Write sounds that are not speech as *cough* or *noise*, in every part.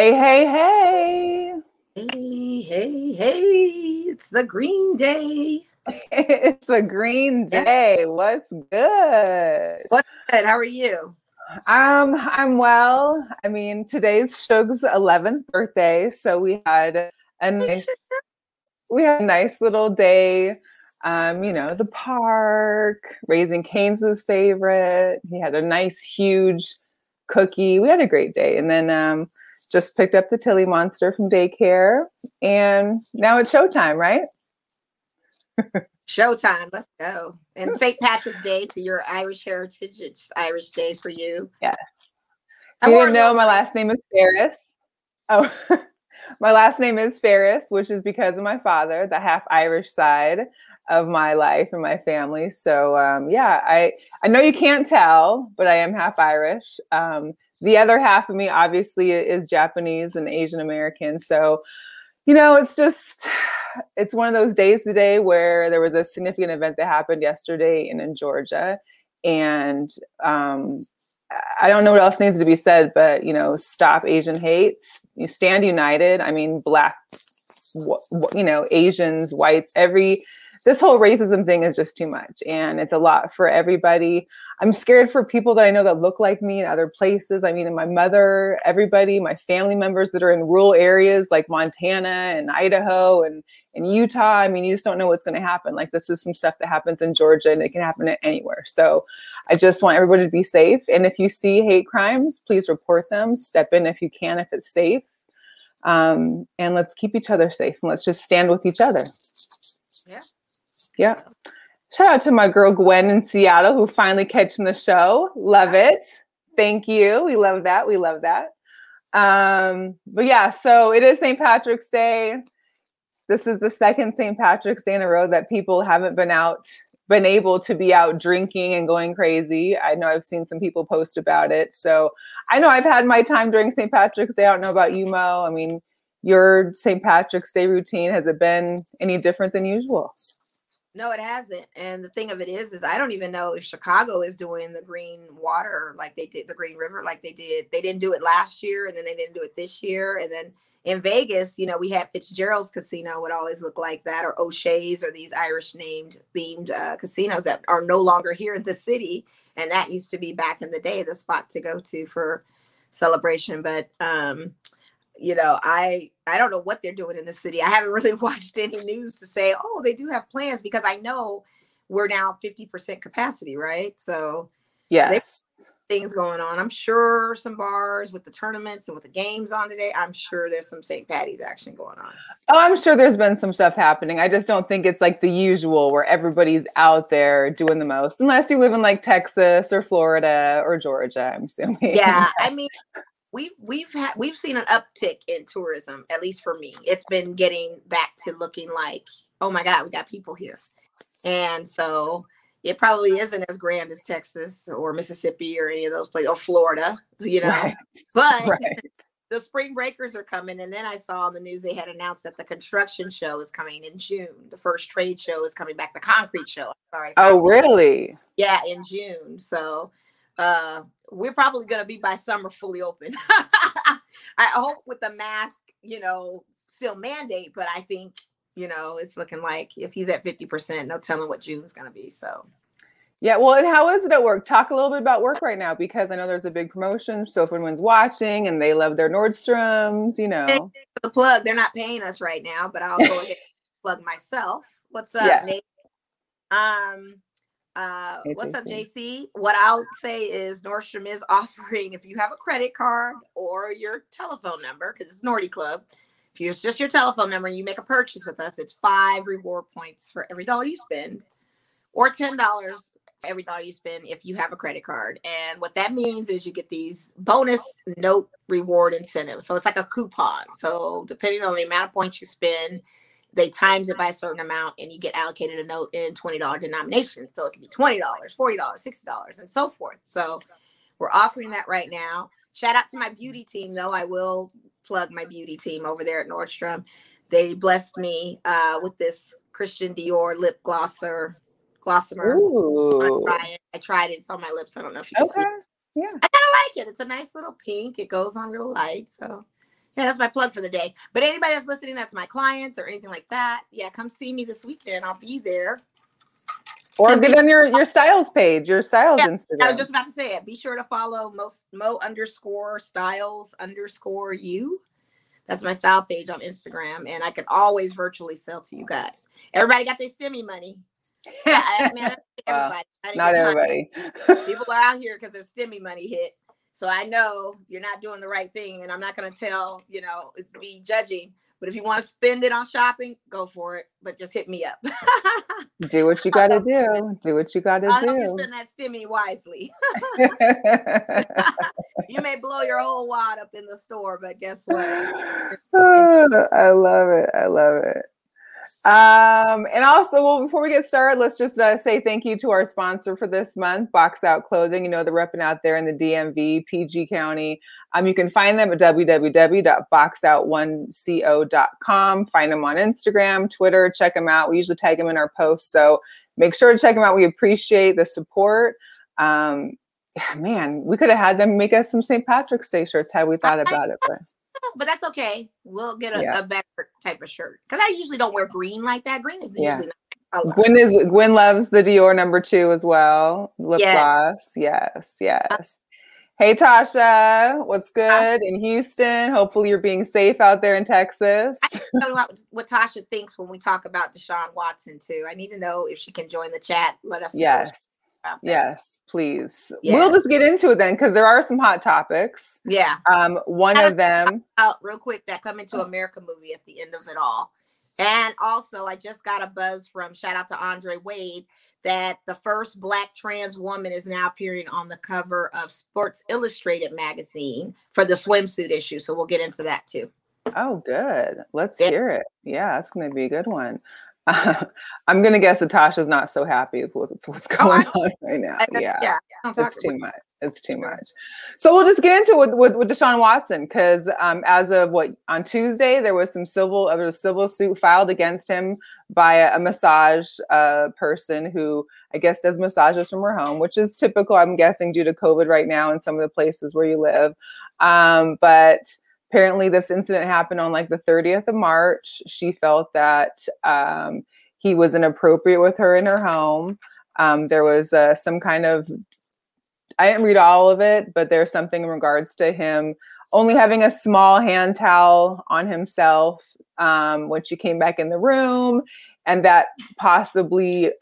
Hey, hey, hey. Hey, hey, hey. It's the green day. *laughs* it's a green day. What's good? What's good? How are you? Um, I'm well. I mean, today's Shug's 11th birthday, so we had a nice we had a nice little day. Um, you know, the park, raising Canes' favorite. He had a nice huge cookie. We had a great day. And then um just picked up the Tilly monster from daycare, and now it's showtime, right? Showtime. Let's go. And St. Patrick's Day to your Irish heritage. It's Irish Day for you. Yes. You didn't know my last name is Ferris. Oh, *laughs* my last name is Ferris, which is because of my father, the half Irish side of my life and my family. So um, yeah, I I know you can't tell, but I am half Irish. Um, the other half of me obviously is Japanese and Asian American. So you know, it's just it's one of those days today where there was a significant event that happened yesterday in, in Georgia, and um, I don't know what else needs to be said, but you know, stop Asian hate. You stand united. I mean, black, you know, Asians, whites, every this whole racism thing is just too much and it's a lot for everybody. I'm scared for people that I know that look like me in other places. I mean, my mother, everybody, my family members that are in rural areas like Montana and Idaho and in Utah. I mean, you just don't know what's going to happen. Like this is some stuff that happens in Georgia and it can happen anywhere. So I just want everybody to be safe. And if you see hate crimes, please report them. Step in if you can, if it's safe. Um, and let's keep each other safe and let's just stand with each other. Yeah. Yeah. Shout out to my girl Gwen in Seattle who finally catching the show. Love it. Thank you. We love that. We love that. Um, but yeah, so it is St. Patrick's Day. This is the second St. Patrick's Day in a row that people haven't been out, been able to be out drinking and going crazy. I know I've seen some people post about it. So I know I've had my time during St. Patrick's Day. I don't know about you, Mo. I mean, your St. Patrick's Day routine, has it been any different than usual? No, it hasn't. And the thing of it is, is I don't even know if Chicago is doing the green water like they did the Green River, like they did. They didn't do it last year, and then they didn't do it this year. And then in Vegas, you know, we had Fitzgerald's Casino would always look like that, or O'Shea's, or these Irish named themed uh, casinos that are no longer here in the city. And that used to be back in the day the spot to go to for celebration. But um, you know, I I don't know what they're doing in the city. I haven't *laughs* really watched any news to say, oh, they do have plans because I know we're now 50% capacity, right? So yes, things going on. I'm sure some bars with the tournaments and with the games on today. I'm sure there's some St. Patty's action going on. Oh, I'm sure there's been some stuff happening. I just don't think it's like the usual where everybody's out there doing the most, unless you live in like Texas or Florida or Georgia. I'm assuming. Yeah, *laughs* I mean, we've we've had we've seen an uptick in tourism at least for me. It's been getting back to looking like oh my god we got people here. And so it probably isn't as grand as texas or mississippi or any of those places or florida you know? Right. but right. *laughs* the spring breakers are coming and then i saw on the news they had announced that the construction show is coming in june. The first trade show is coming back the concrete show sorry oh really? Yeah in june. So uh we're probably going to be by summer fully open. *laughs* I hope with the mask, you know, still mandate, but I think, you know, it's looking like if he's at 50%, no telling what June's going to be. So, yeah, well, and how is it at work? Talk a little bit about work right now because I know there's a big promotion. So if anyone's watching and they love their Nordstroms, you know, the plug. They're not paying us right now, but I'll go *laughs* ahead and plug myself. What's up, yeah. Nate? Um, uh, what's up, JC? What I'll say is Nordstrom is *laughs* offering if you have a credit card or your telephone number, because it's Nordy Club. If it's just your telephone number you make a purchase with us, it's five reward points for every dollar you spend, or ten dollars every dollar you spend if you have a credit card. And what that means is you get these bonus note reward incentives. So it's like a coupon. So depending on the amount of points you spend they times it by a certain amount and you get allocated a note in $20 denominations. So it can be $20, $40, $60, and so forth. So we're offering that right now. Shout out to my beauty team, though. I will plug my beauty team over there at Nordstrom. They blessed me uh, with this Christian Dior lip glosser, glossomer. I, I tried it. It's on my lips. I don't know if you can okay. see. Yeah. I kind of like it. It's a nice little pink. It goes on real light. So Yeah, *laughs* that's my plug for the day. But anybody that's listening, that's my clients or anything like that. Yeah, come see me this weekend. I'll be there. Or get on your your styles page, your styles yeah, Instagram. I was just about to say it. Be sure to follow most mo underscore styles underscore you. That's my style page on Instagram, and I can always virtually sell to you guys. Everybody got their stimmy money. *laughs* I mean, everybody. not everybody. *laughs* People are out here because their stimmy money hit. So I know you're not doing the right thing, and I'm not going to tell you know be judging. But if you want to spend it on shopping, go for it. But just hit me up. *laughs* do what you got to do. Do what you got to do. You spend that stimmy wisely. *laughs* *laughs* you may blow your whole wad up in the store, but guess what? *sighs* I love it. I love it. Um, and also, well, before we get started, let's just uh, say thank you to our sponsor for this month, Box Out Clothing. You know, they're repping out there in the DMV, PG County. Um, you can find them at www.boxout1co.com. Find them on Instagram, Twitter, check them out. We usually tag them in our posts. So make sure to check them out. We appreciate the support. Um, man, we could have had them make us some St. Patrick's Day shirts had we thought about it. But Oh, but that's okay. We'll get a, yeah. a better type of shirt because I usually don't wear green like that. Green is yeah. usually Gwen is Gwen loves the Dior number two as well. Lip yes. gloss. Yes, uh, yes. Hey Tasha, what's good Tasha. in Houston? Hopefully you're being safe out there in Texas. I shouldn't know what, what Tasha thinks when we talk about Deshaun Watson too. I need to know if she can join the chat. Let us yes. Yes, please. Yes. We'll just get into it then because there are some hot topics. Yeah. Um, one of them out real quick that Coming to America movie at the end of it all. And also I just got a buzz from shout out to Andre Wade that the first black trans woman is now appearing on the cover of Sports Illustrated magazine for the swimsuit issue. So we'll get into that too. Oh, good. Let's yeah. hear it. Yeah, that's going to be a good one. *laughs* I'm gonna guess Natasha's not so happy with what's oh, going oh, on right now. I, yeah, yeah, it's too much. It's too much. So we'll just get into it with, with, with Deshaun Watson because um, as of what on Tuesday there was some civil, uh, there was a civil suit filed against him by a, a massage uh, person who I guess does massages from her home, which is typical. I'm guessing due to COVID right now in some of the places where you live, um, but apparently this incident happened on like the 30th of march. She felt that um, he was inappropriate with her in her home. Um, there was uh, some kind of i didn't read all of it but there's something in regards to him only having a small hand towel on himself um, when she came back in the room and that possibly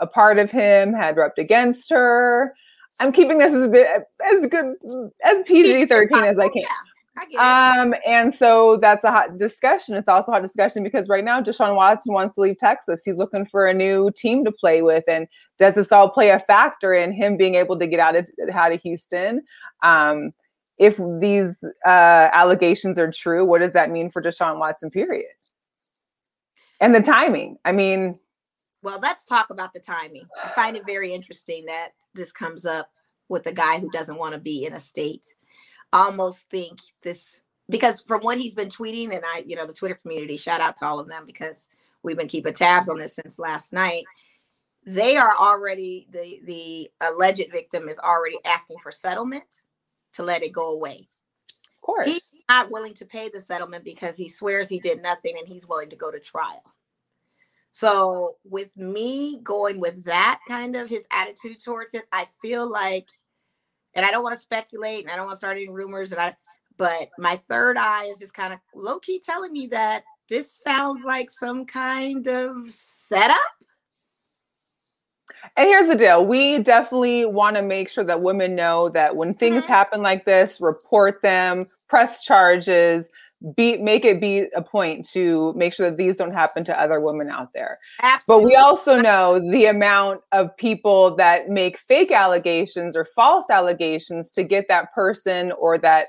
a part of him had rubbed against her. I'm keeping this as a bit as good as pg-13 as i can um, and so that's a hot discussion. It's also a hot discussion because right now Deshaun Watson wants to leave Texas. He's looking for a new team to play with. And does this all play a factor in him being able to get out of out of Houston? Um, if these uh, allegations are true, what does that mean for Deshaun Watson? Period. And the timing. I mean, well, let's talk about the timing. I find it very interesting that this comes up with a guy who doesn't want to be in a state almost think this because from what he's been tweeting, and I, you know, the Twitter community, shout out to all of them because we've been keeping tabs on this since last night. They are already the the alleged victim is already asking for settlement to let it go away. Of course, he's not willing to pay the settlement because he swears he did nothing and he's willing to go to trial. So with me going with that kind of his attitude towards it, I feel like and I don't want to speculate and I don't want to start any rumors and I but my third eye is just kind of low key telling me that this sounds like some kind of setup. And here's the deal. We definitely want to make sure that women know that when things mm-hmm. happen like this, report them, press charges, be make it be a point to make sure that these don't happen to other women out there. Absolutely. But we also know the amount of people that make fake allegations or false allegations to get that person or that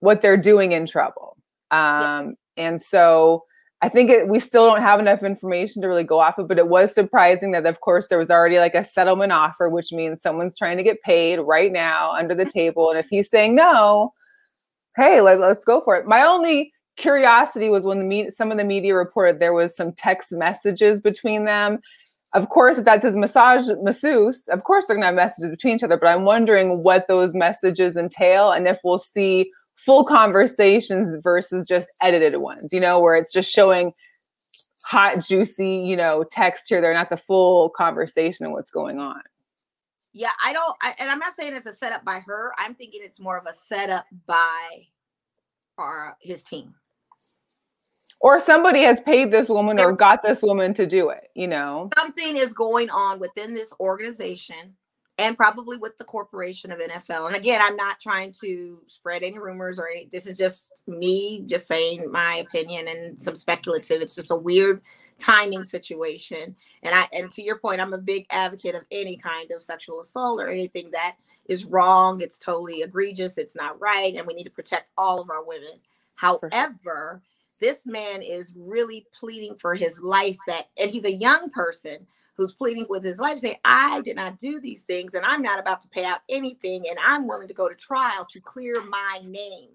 what they're doing in trouble. Um, yeah. And so I think it, we still don't have enough information to really go off of, but it was surprising that, of course, there was already like a settlement offer, which means someone's trying to get paid right now under the *laughs* table. And if he's saying no, hey, let, let's go for it. My only curiosity was when the me- some of the media reported there was some text messages between them. Of course, if that's his massage masseuse, of course they're gonna have messages between each other. But I'm wondering what those messages entail and if we'll see full conversations versus just edited ones, you know, where it's just showing hot, juicy, you know, text here. They're not the full conversation and what's going on. Yeah, I don't, I, and I'm not saying it's a setup by her. I'm thinking it's more of a setup by our his team. Or somebody has paid this woman or got this woman to do it, you know. Something is going on within this organization and probably with the corporation of NFL. And again, I'm not trying to spread any rumors or any, this is just me just saying my opinion and some speculative. It's just a weird timing situation. And I and to your point, I'm a big advocate of any kind of sexual assault or anything that is wrong. It's totally egregious. It's not right. And we need to protect all of our women. However, this man is really pleading for his life that and he's a young person who's pleading with his life, saying, I did not do these things and I'm not about to pay out anything and I'm willing to go to trial to clear my name.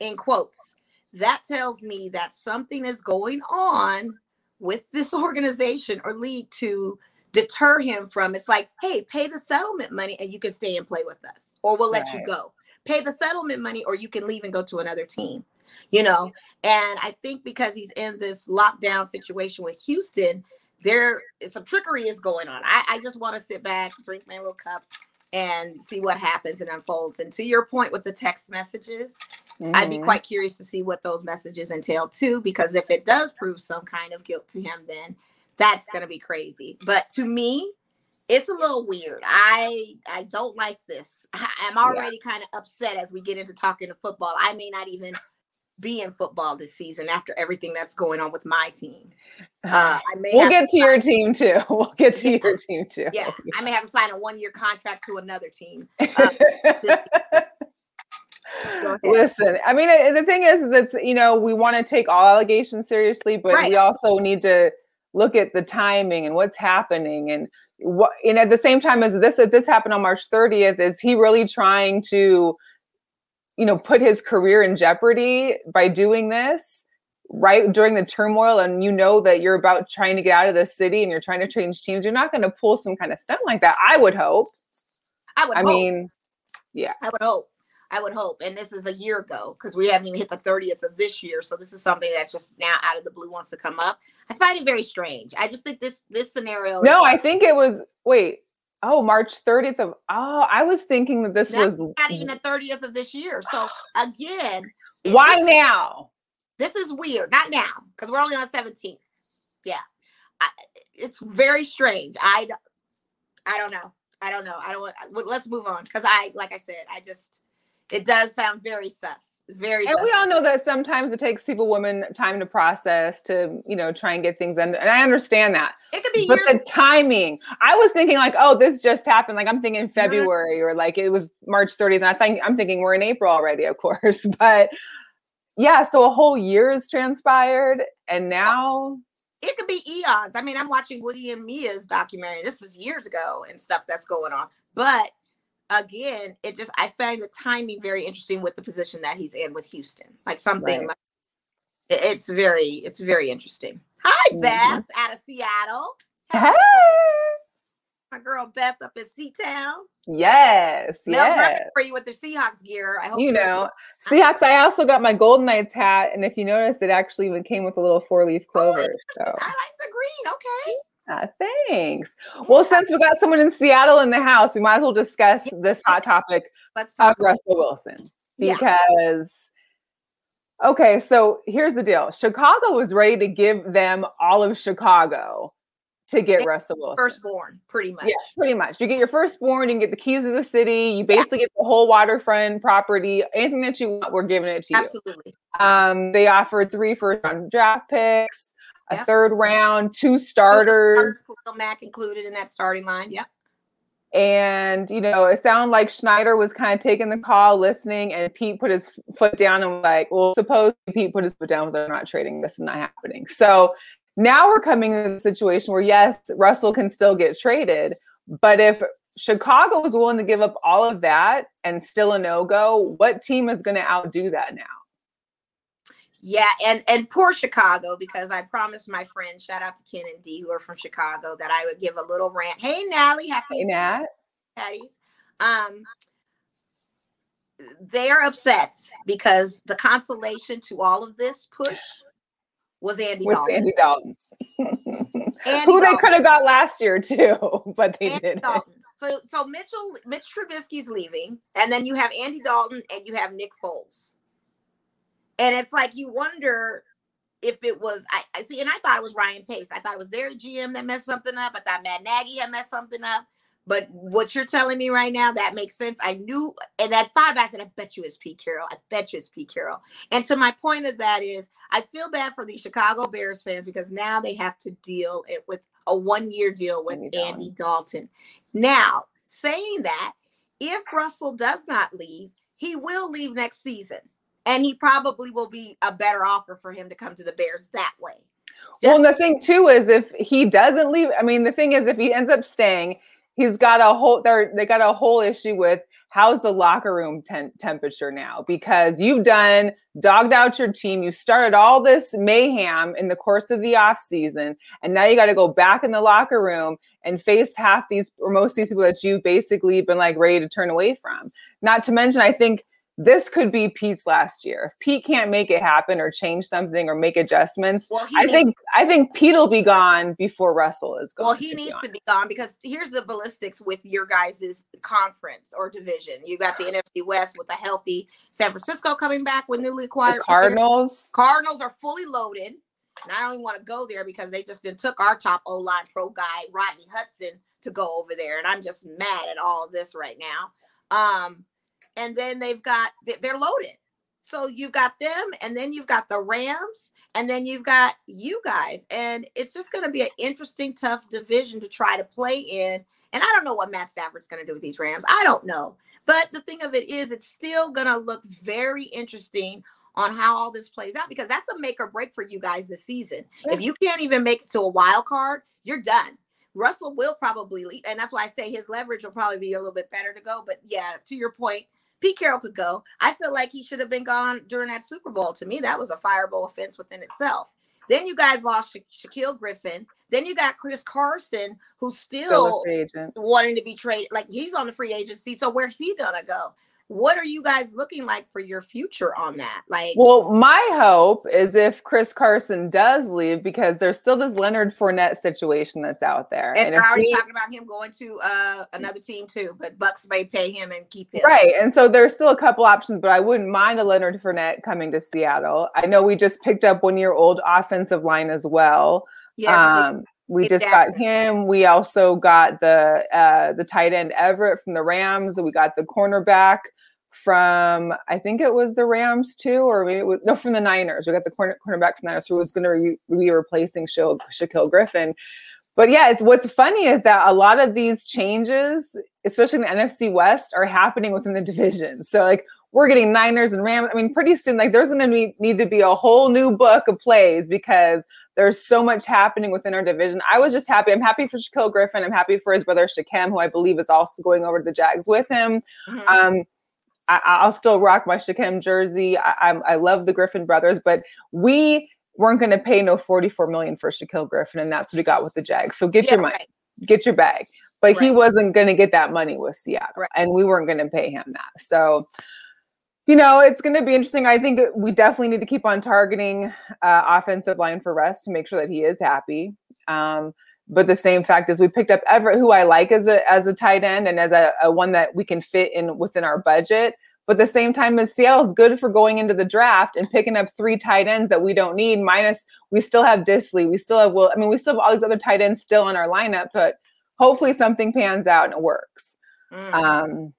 In quotes. That tells me that something is going on with this *laughs* organization or league to deter him from it's like, hey, pay the settlement money and you can stay and play with us, or we'll let right. you go. Pay the settlement money, or you can leave and go to another team, you know. And I think because he's in this lockdown situation with Houston, there is some trickery is going on. I, I just want to sit back, drink my little cup, and see what happens and unfolds. And to your point with the text messages, mm-hmm. I'd be mm-hmm. quite curious to see what those messages entail too, because if it does prove some kind of guilt to him, then that's going to be crazy. But to me, it's a little weird. I I don't like this. *laughs* I, am already yeah. kind of upset as we get into talking to football. I may not even be in football this season after everything that's going on with my team. Uh, *sighs* I may we'll get to, to your team too. *laughs* We'll get to yeah. your team too. Yeah, I may have to sign a one year contract to another team. *laughs* Uh, Listen, I mean, the thing is, is it's you know we want to take all allegations seriously, but right. we also need to look at the timing and what's happening and what. And at the same time as this, if this happened on March 30th, is he really trying to you know, put his career in jeopardy by doing this right during the turmoil and you know that you're about trying to get out of the city and you're trying to change teams, you're not going to pull some kind of stunt like that. I would hope. I would hope I hope. mean, yeah. I would hope. I would hope. And this is a year ago because we haven't even hit the 30th of this year. So this is something that just now out of the blue wants to come up. I find it very strange. I just think this this scenario. No, I think it was wait. Oh, March 30th of oh, I was thinking that this That's was not even the 30th of this year. So again, why now? This is weird. Not now, because we're only on the 17th. Yeah. I, it's very strange. I I don't know. I don't know. I don't want let's move on because I like I said, I just it does sound very sus very and we all know that sometimes it takes people women time to process to you know try and get things in and i understand that. It could be but the timing i was thinking like oh this just happened like i'm thinking february or like it was march 30th and i think i'm thinking we're in april already of course *laughs* but yeah so a whole year has transpired and now it could be eons. I mean i'm watching woody and mia's documentary. This was years ago and stuff that's going on but again, it just I find the timing very interesting with the position that he's in with Houston. Like something right. like, it's very it's very interesting. Hi, mm-hmm. Beth out of Seattle. Hey. My girl Beth up in Seatown. Yes, yes. For you with the Seahawks gear. I hope you know Seahawks. I also got my Golden Knights hat, and if you notice, it actually even came with a little four leaf clover. Oh, so. I like the green. Okay. Uh, thanks. Well, since we got someone in Seattle in the house, we might as well discuss this hot topic Let's talk of Russell Wilson because. Yeah. Okay, so here's the deal. Chicago was ready to give them all of Chicago to get and Russell Wilson. Firstborn, pretty much. Yeah, pretty much. You get your firstborn, you can get the keys of the city, you basically yeah. get the whole waterfront property. Anything that you want, we're giving it to you. Absolutely. Um, they offered three first round draft picks a third round, two starters. Mack included in that starting line. Yep. And you know, it sounded like Schneider was kind of taking the call, listening, and Pete put his foot down and was like, "Well, suppose Pete put his foot down, was like, not trading. This is not happening." So now we're coming to the situation where yes, Russell can still get traded, but if Chicago is willing to give up all of that and still a no go, what team is going to outdo that now? Yeah, and and poor Chicago because I promised my friends, shout out to Ken and D who are from Chicago, that I would give a little rant. Hey, Nally, happy hey, Nat. Patties. Um, they're upset because the consolation to all of this push was Andy with Dalton. Andy Dalton. Andy Who Dalton. they could have got last year too, *laughs* but they didn't. So so Mitchell Mitch Trubisky's leaving, and then you have Andy Dalton and you have Nick Foles. And it's like you wonder if it was I, I see, and I thought it was Ryan Pace. I thought it was their GM that messed something up. I thought Matt Nagy had messed something up. But what you're telling me right now, that makes sense. I knew, and I thought about it, I said, I bet you it's Pete Carroll. I bet you it's Pete Carroll. And to my point of that is, I feel bad for the Chicago Bears fans because now they have to deal it with a one year deal with Andy, Andy Dalton. Now, saying that, if Russell does not leave, he will leave next season. And he probably will be a better offer for him to come to the Bears that way. Just- well, the thing too is if he doesn't leave, I mean, the thing is, if he ends up staying, he's got a whole they they got a whole issue with how's the locker room ten- temperature now because you've done dogged out your team you started all this mayhem in the course of the off season and now you got to go back in the locker room and face half these or most of these people that you've basically been like ready to turn away from not to mention i think this could be Pete's last year. If Pete can't make it happen or change something or make adjustments, well, I think I think Pete will be gone before Russell is gone. Well, he to needs be to be gone because here's the ballistics with your guys' conference or division. You got the *sighs* NFC West with a healthy San Francisco coming back with newly acquired the Cardinals. Cardinals are fully loaded. And I don't even want to go there because they just did, took our top O line pro guy Rodney Hudson to go over there, and I'm just mad at all this right now. Um, and then they've got they're loaded. So you've got them, and then you've got the Rams, and then you've got you guys, and it's just going to be an interesting, tough division to try to play in. And I don't know what Matt Stafford's going to do with these Rams. I don't know, but the thing of it is, it's still going to look very interesting on how all this plays out because that's a make or break for you guys this season. If you can't even make it to a wild card, you're done. Russell will probably leave, and that's why I say his leverage will probably be a little bit better to go. But yeah, to your point, Pete Carroll could go. I feel like he should have been gone during that Super Bowl. To me, that was a fireball offense within itself. Then you guys lost Sha- Shaquill Griffin. Then you got Chris Carson, who's still, still wanting to be traded. Like he's on the free agency. So where's he gonna go? What are you guys looking like for your future on that? Like, well, my hope is if Chris Carson does leave, because there's still this Leonard Fournette situation that's out there. And, and we're already we, talking about him going to uh, another team too, but Bucks may pay him and keep him. Right. And so there's still a couple options, but I wouldn't mind a Leonard Fournette coming to Seattle. I know we just picked up one year old offensive line as well. Yes. Um, we just got him. We also got the uh, the tight end Everett from the Rams. We got the cornerback from I think it was the Rams too, or maybe it was no from the Niners. We got the corner cornerback from the Niners who was going to re- be replacing Sha- Shaquill Griffin. But yeah, it's what's funny is that a lot of these changes, especially in the NFC West, are happening within the division. So like we're getting Niners and Rams. I mean, pretty soon, like there's going to need, to be a whole new book of plays because there's so much happening within our division. I was just happy. I'm happy for Shaquill Griffin. I'm happy for his brother Shaquem, who I believe is also going over to the Jags with him. Mm-hmm. Um, I, will still rock my Shaquem jersey. I, I, I love the Griffin brothers, but we weren't going to pay no 44 million for Shaquill Griffin, and that's what we got with the Jags. So get yeah, your money, right. get your bag. But right. he wasn't going to get that money with Seattle, right. and we weren't going to pay him that. So, you know, it's going to be interesting. I think we definitely need to keep on targeting uh, offensive line for rest to make sure that he is happy. Um, but the same fact is we picked up Everett, who I like as a as a tight end and as a, a one that we can fit in within our budget. But the same time as Seattle's good for going into the draft and picking up three tight ends that we don't need. Minus we still have Dissly, we still have Will. I mean, we still have all these other tight ends still in our lineup, but hopefully something pans out and it works. Mm. Um,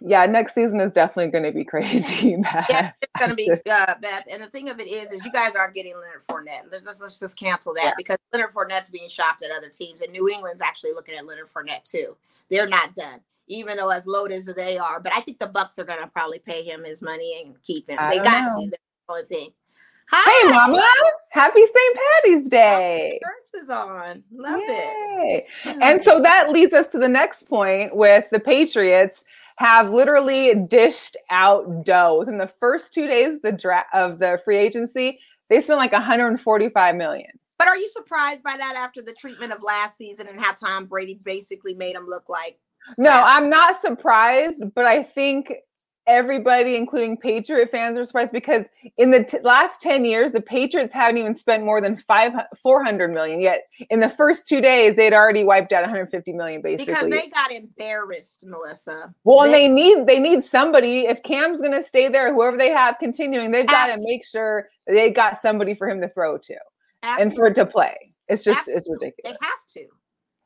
yeah, next season is definitely going to be *laughs* crazy. yeah, it's going *laughs* to be uh, bad. And the thing of it is, is you guys aren't getting Leonard Fournette. Let's just, let's just cancel that yeah. because Leonard Fournette's being shopped at other teams, and New England's actually looking at Leonard Fournette too. They're not done, even though as loaded as they are. But I think the Bucks are going to probably pay him his money and keep him. I they got know. to. That's the only thing. Hi, hey, Mama! Happy St. Patty's Day. Is on. Love Yay. it. And so that leads us to the next point with the Patriots have literally dished out dough within the first two days of the dra- of the free agency. They spent like 145 million. But are you surprised by that after the treatment of last season and how Tom Brady basically made him look like? No, I'm not surprised, but I think everybody, including Patriot fans, are surprised because in the t- last 10 years, the Patriots haven't even spent more than five, 400 million yet. In the first two days, they'd already wiped out 150 million basically. Because they got embarrassed, Melissa. Well, they, and they need they need somebody. If Cam's gonna stay there, whoever they have continuing, they've got to make sure they got somebody for him to throw to absolutely. and for it to play. It's just absolutely. it's ridiculous. They have to.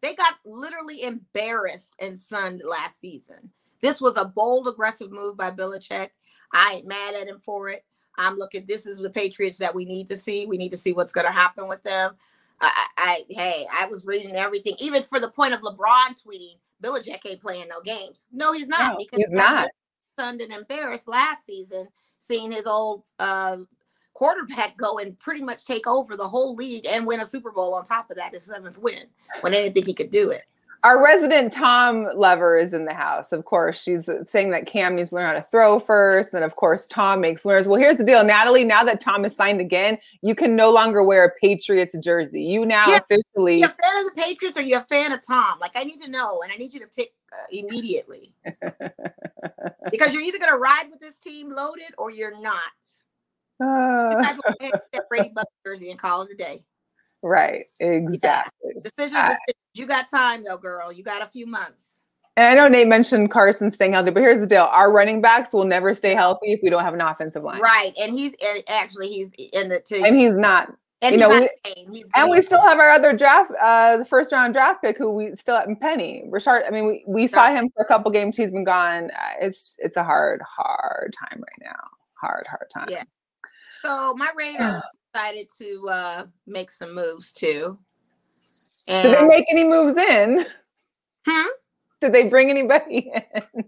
They got literally embarrassed and sunned last season. This was a bold, aggressive move by Belichick. I ain't mad at him for it. I'm looking. This is the Patriots that we need to see. We need to see what's going to happen with them. I, I, hey, I was reading everything, even for the point of LeBron tweeting, Belichick ain't playing no games. No, he's not no, because he's not. Stunned and embarrassed last season, seeing his old uh, quarterback go and pretty much take over the whole league and win a Super Bowl on top of that, his seventh win, when they didn't think he could do it our resident Tom lover is in the house. Of course, she's saying that Cam needs to learn how to throw first. And of course, Tom makes winners. Well, here's the deal, Natalie. Now that Tom is signed again, you can no longer wear a Patriots jersey. You now yeah. officially. You a fan of the Patriots or you a fan of Tom? Like, I need to know, and I need you to pick uh, immediately *laughs* because you're either going to ride with this team loaded or you're not. Uh. You guys will Brady Buck jersey and call it a day. Right. Exactly. Yeah. Decision, decision. You got time though, girl. You got a few months. And I know Nate mentioned Carson staying healthy, but here's the deal: our running backs will never stay healthy if we don't have an offensive line. Right, and he's and actually he's in the two, and he's not. And you know, we, and we still have our other draft, uh, the first round draft pick, who we still have in Penny Richard. I mean, we, we saw him for a couple games. He's been gone. Uh, it's it's a hard, hard time right now. Hard, hard time. Yeah. So my Raiders *sighs* *clears throat* decided to uh, make some moves too. And Did they make any moves in? Hmm? Did they bring anybody *laughs* in?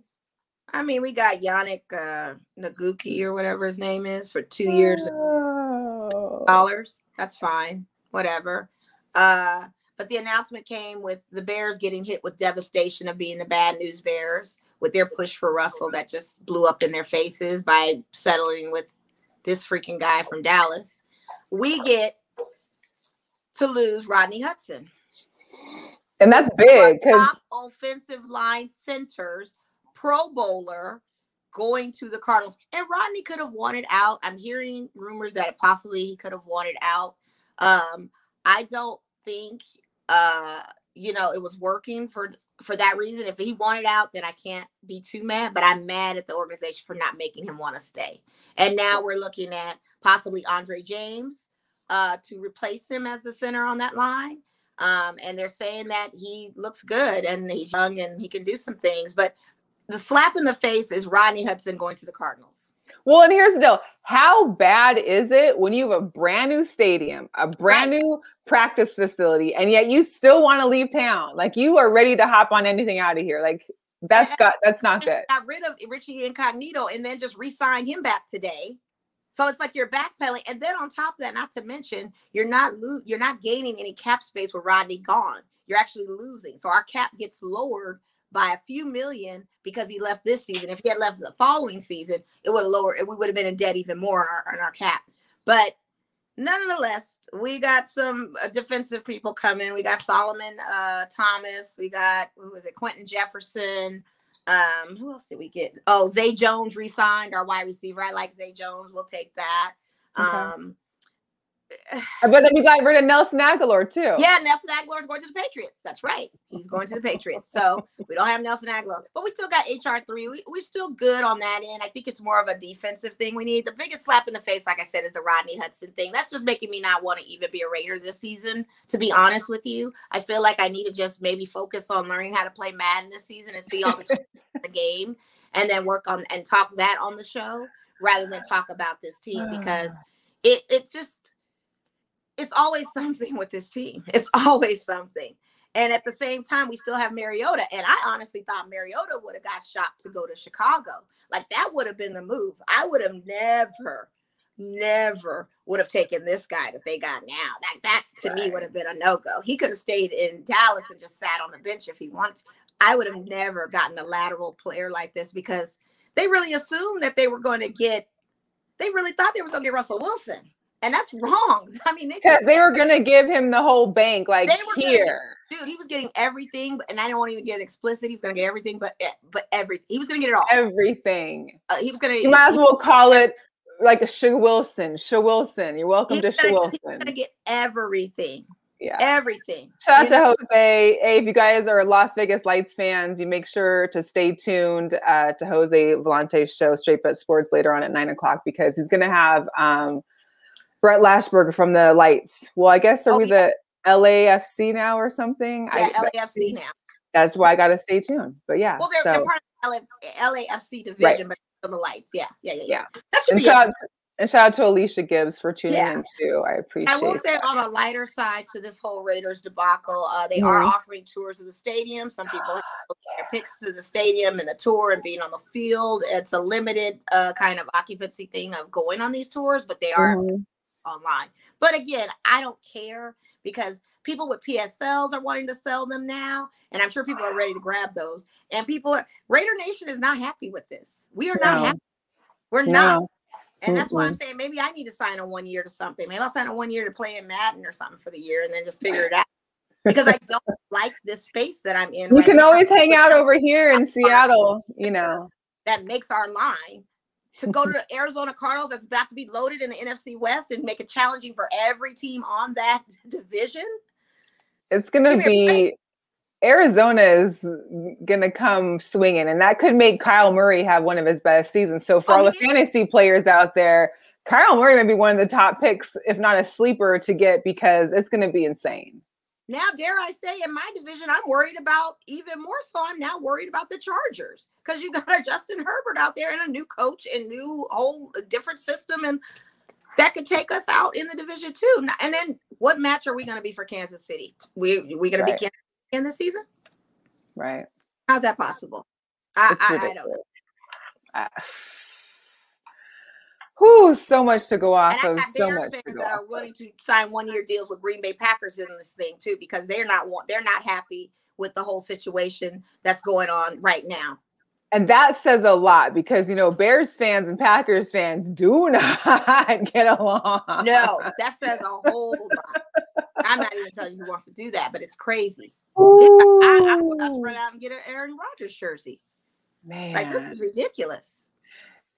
I mean, we got Yannick uh, Ngakoue or whatever his name is for two years. Oh. Dollars. That's fine. Whatever. Uh, but the announcement came with the Bears getting hit with devastation of being the bad news Bears with their push for Russell that just blew up in their faces by settling with this freaking guy from Dallas we get to lose Rodney Hudson. And that's big because offensive line centers, Pro Bowler going to the Cardinals. And Rodney could have wanted out. I'm hearing rumors that possibly he could have wanted out. Um, I don't think uh, you know, it was working for for that reason. If he wanted out, then I can't be too mad. But I'm mad at the organization for not making him want to stay. And now we're looking at possibly Andre James uh, to replace him as the center on that line. Um, and they're saying that he looks good and he's young and he can do some things. But the slap in the face is Rodney Hudson going to the Cardinals. Well, and here's the deal. How bad is it when you have a brand new stadium, a brand right. new practice facility, and yet you still want to leave town? Like you are ready to hop on anything out of here. Like that's got that's not good. Got rid of Richie Incognito and then just re-signed him back today. So it's like you're backpedaling, and then on top of that, not to mention, you're not lo- you're not gaining any cap space with Rodney gone. You're actually losing. So our cap gets lowered by a few million because he left this season. If he had left the following season, it would lower. We would have been in debt even more on our, on our cap. But nonetheless, we got some uh, defensive people coming. We got Solomon uh, Thomas. We got who is it? Quinton Jefferson. Um, who else did we get? Oh, Zay Jones resigned, our wide receiver. I like Zay Jones. We'll take that. Okay. Um, but then you got rid of Nelson Agholor too. Yeah, Nelson Agholor is going to the Patriots. That's right. He's going to the Patriots. So *laughs* we don't have Nelson Agholor, but we still got HR three. We we're still good on that end. I think it's more of a defensive thing we need. The biggest slap in the face, like I said, is the Rodney Hudson thing. That's just making me not want to even be a Raider this season. To be honest with you, I feel like I need to just maybe focus on learning how to play Madden this season and see all the the *laughs* game, and then work on and talk that on the show rather than talk about this team *sighs* because it it's just it's always *laughs* something with this team. It's always something. And at the same time, we still have Mariota. And I honestly thought Mariota would have got shopped to go to Chicago. Like that would have been the move. I would have never, never would have taken this guy that they got now. Like that to right. me would have been a no-go. He could have stayed in Dallas and just sat on the bench if he wanted. I would have never gotten a lateral player like this because they really assumed that they were going to get, they really thought they were going to get Russell Wilson and that's wrong. *laughs* I mean, because they, they, were gonna give him the whole bank, like here, get, dude. He was getting everything, and I do not want to even get explicit. He was gonna get everything, but eh, but every he was gonna get it all. Everything. Uh, he was gonna. You might as well call it like a Sugar Wilson. Sugar Wilson. You're welcome to Sugar Wilson. He's gonna get everything. Yeah. Everything. Shout out to? Jose. Hey, if you guys are Las Vegas Lights fans, you make sure to stay tuned uh, to Jose Volante's show, Straight But Sports, later on at nine o'clock because he's going to have um, Brett Lashberger from the Lights. Well, I guess are oh, we yeah. the LAFC now or something? Yeah, I, LAFC now. That's why I got to stay tuned. But yeah. Well, they're, so. they're part of the LAFC division, right. but the Lights. Yeah, yeah, yeah. Yeah. That should and be shout, and shout out to Alicia Gibbs for tuning yeah. in too. I appreciate. I will say that. on a lighter side to this whole Raiders debacle, uh, they mm-hmm. are offering tours of the stadium. Some people have their picks to the stadium and the tour and being on the field. It's a limited uh, kind of occupancy thing of going on these tours, but they are mm-hmm. Online. But again, I don't care because people with PSLs are wanting to sell them now, and I'm sure people are ready to grab those. And people are Raider Nation is not happy with this. We are no. not happy. We're no. not. And that's why I'm saying maybe I need to sign a one year to something. Maybe I'll sign a one year to play in Madden or something for the year and then just figure it out. Because I don't *laughs* like this space that I'm in. You right can now. always hang out over here in Seattle, you know. That makes our line to go to the Arizona Cardinals that's about to be loaded in the NFC West and make it challenging for every team on that *laughs* division. It's going to be Arizona is going to come swinging, and that could make Kyle Murray have one of his best seasons. So, for oh, all the fantasy players out there, Kyle Murray may be one of the top picks, if not a sleeper, to get because it's going to be insane. Now, dare I say, in my division, I'm worried about even more so. I'm now worried about the Chargers because you got a Justin Herbert out there and a new coach and new whole different system, and that could take us out in the division too. And then, what match are we going to be for Kansas City? We we going right. to be in the season? Right. How's that possible? I, I, I, don't know. Whew, so much to go off of. So much fans that are willing to sign one year deals with Green Bay Packers in this thing too, because they're not want they're not happy with the whole situation that's going on right now. And that says a lot because you know Bears fans and Packers fans do *laughs* not get along. No, that says a whole lot. I'm not even telling you who wants to do that, but it's crazy. I, I, I run out and get an Aaron Rodgers jersey. Man, like this is ridiculous.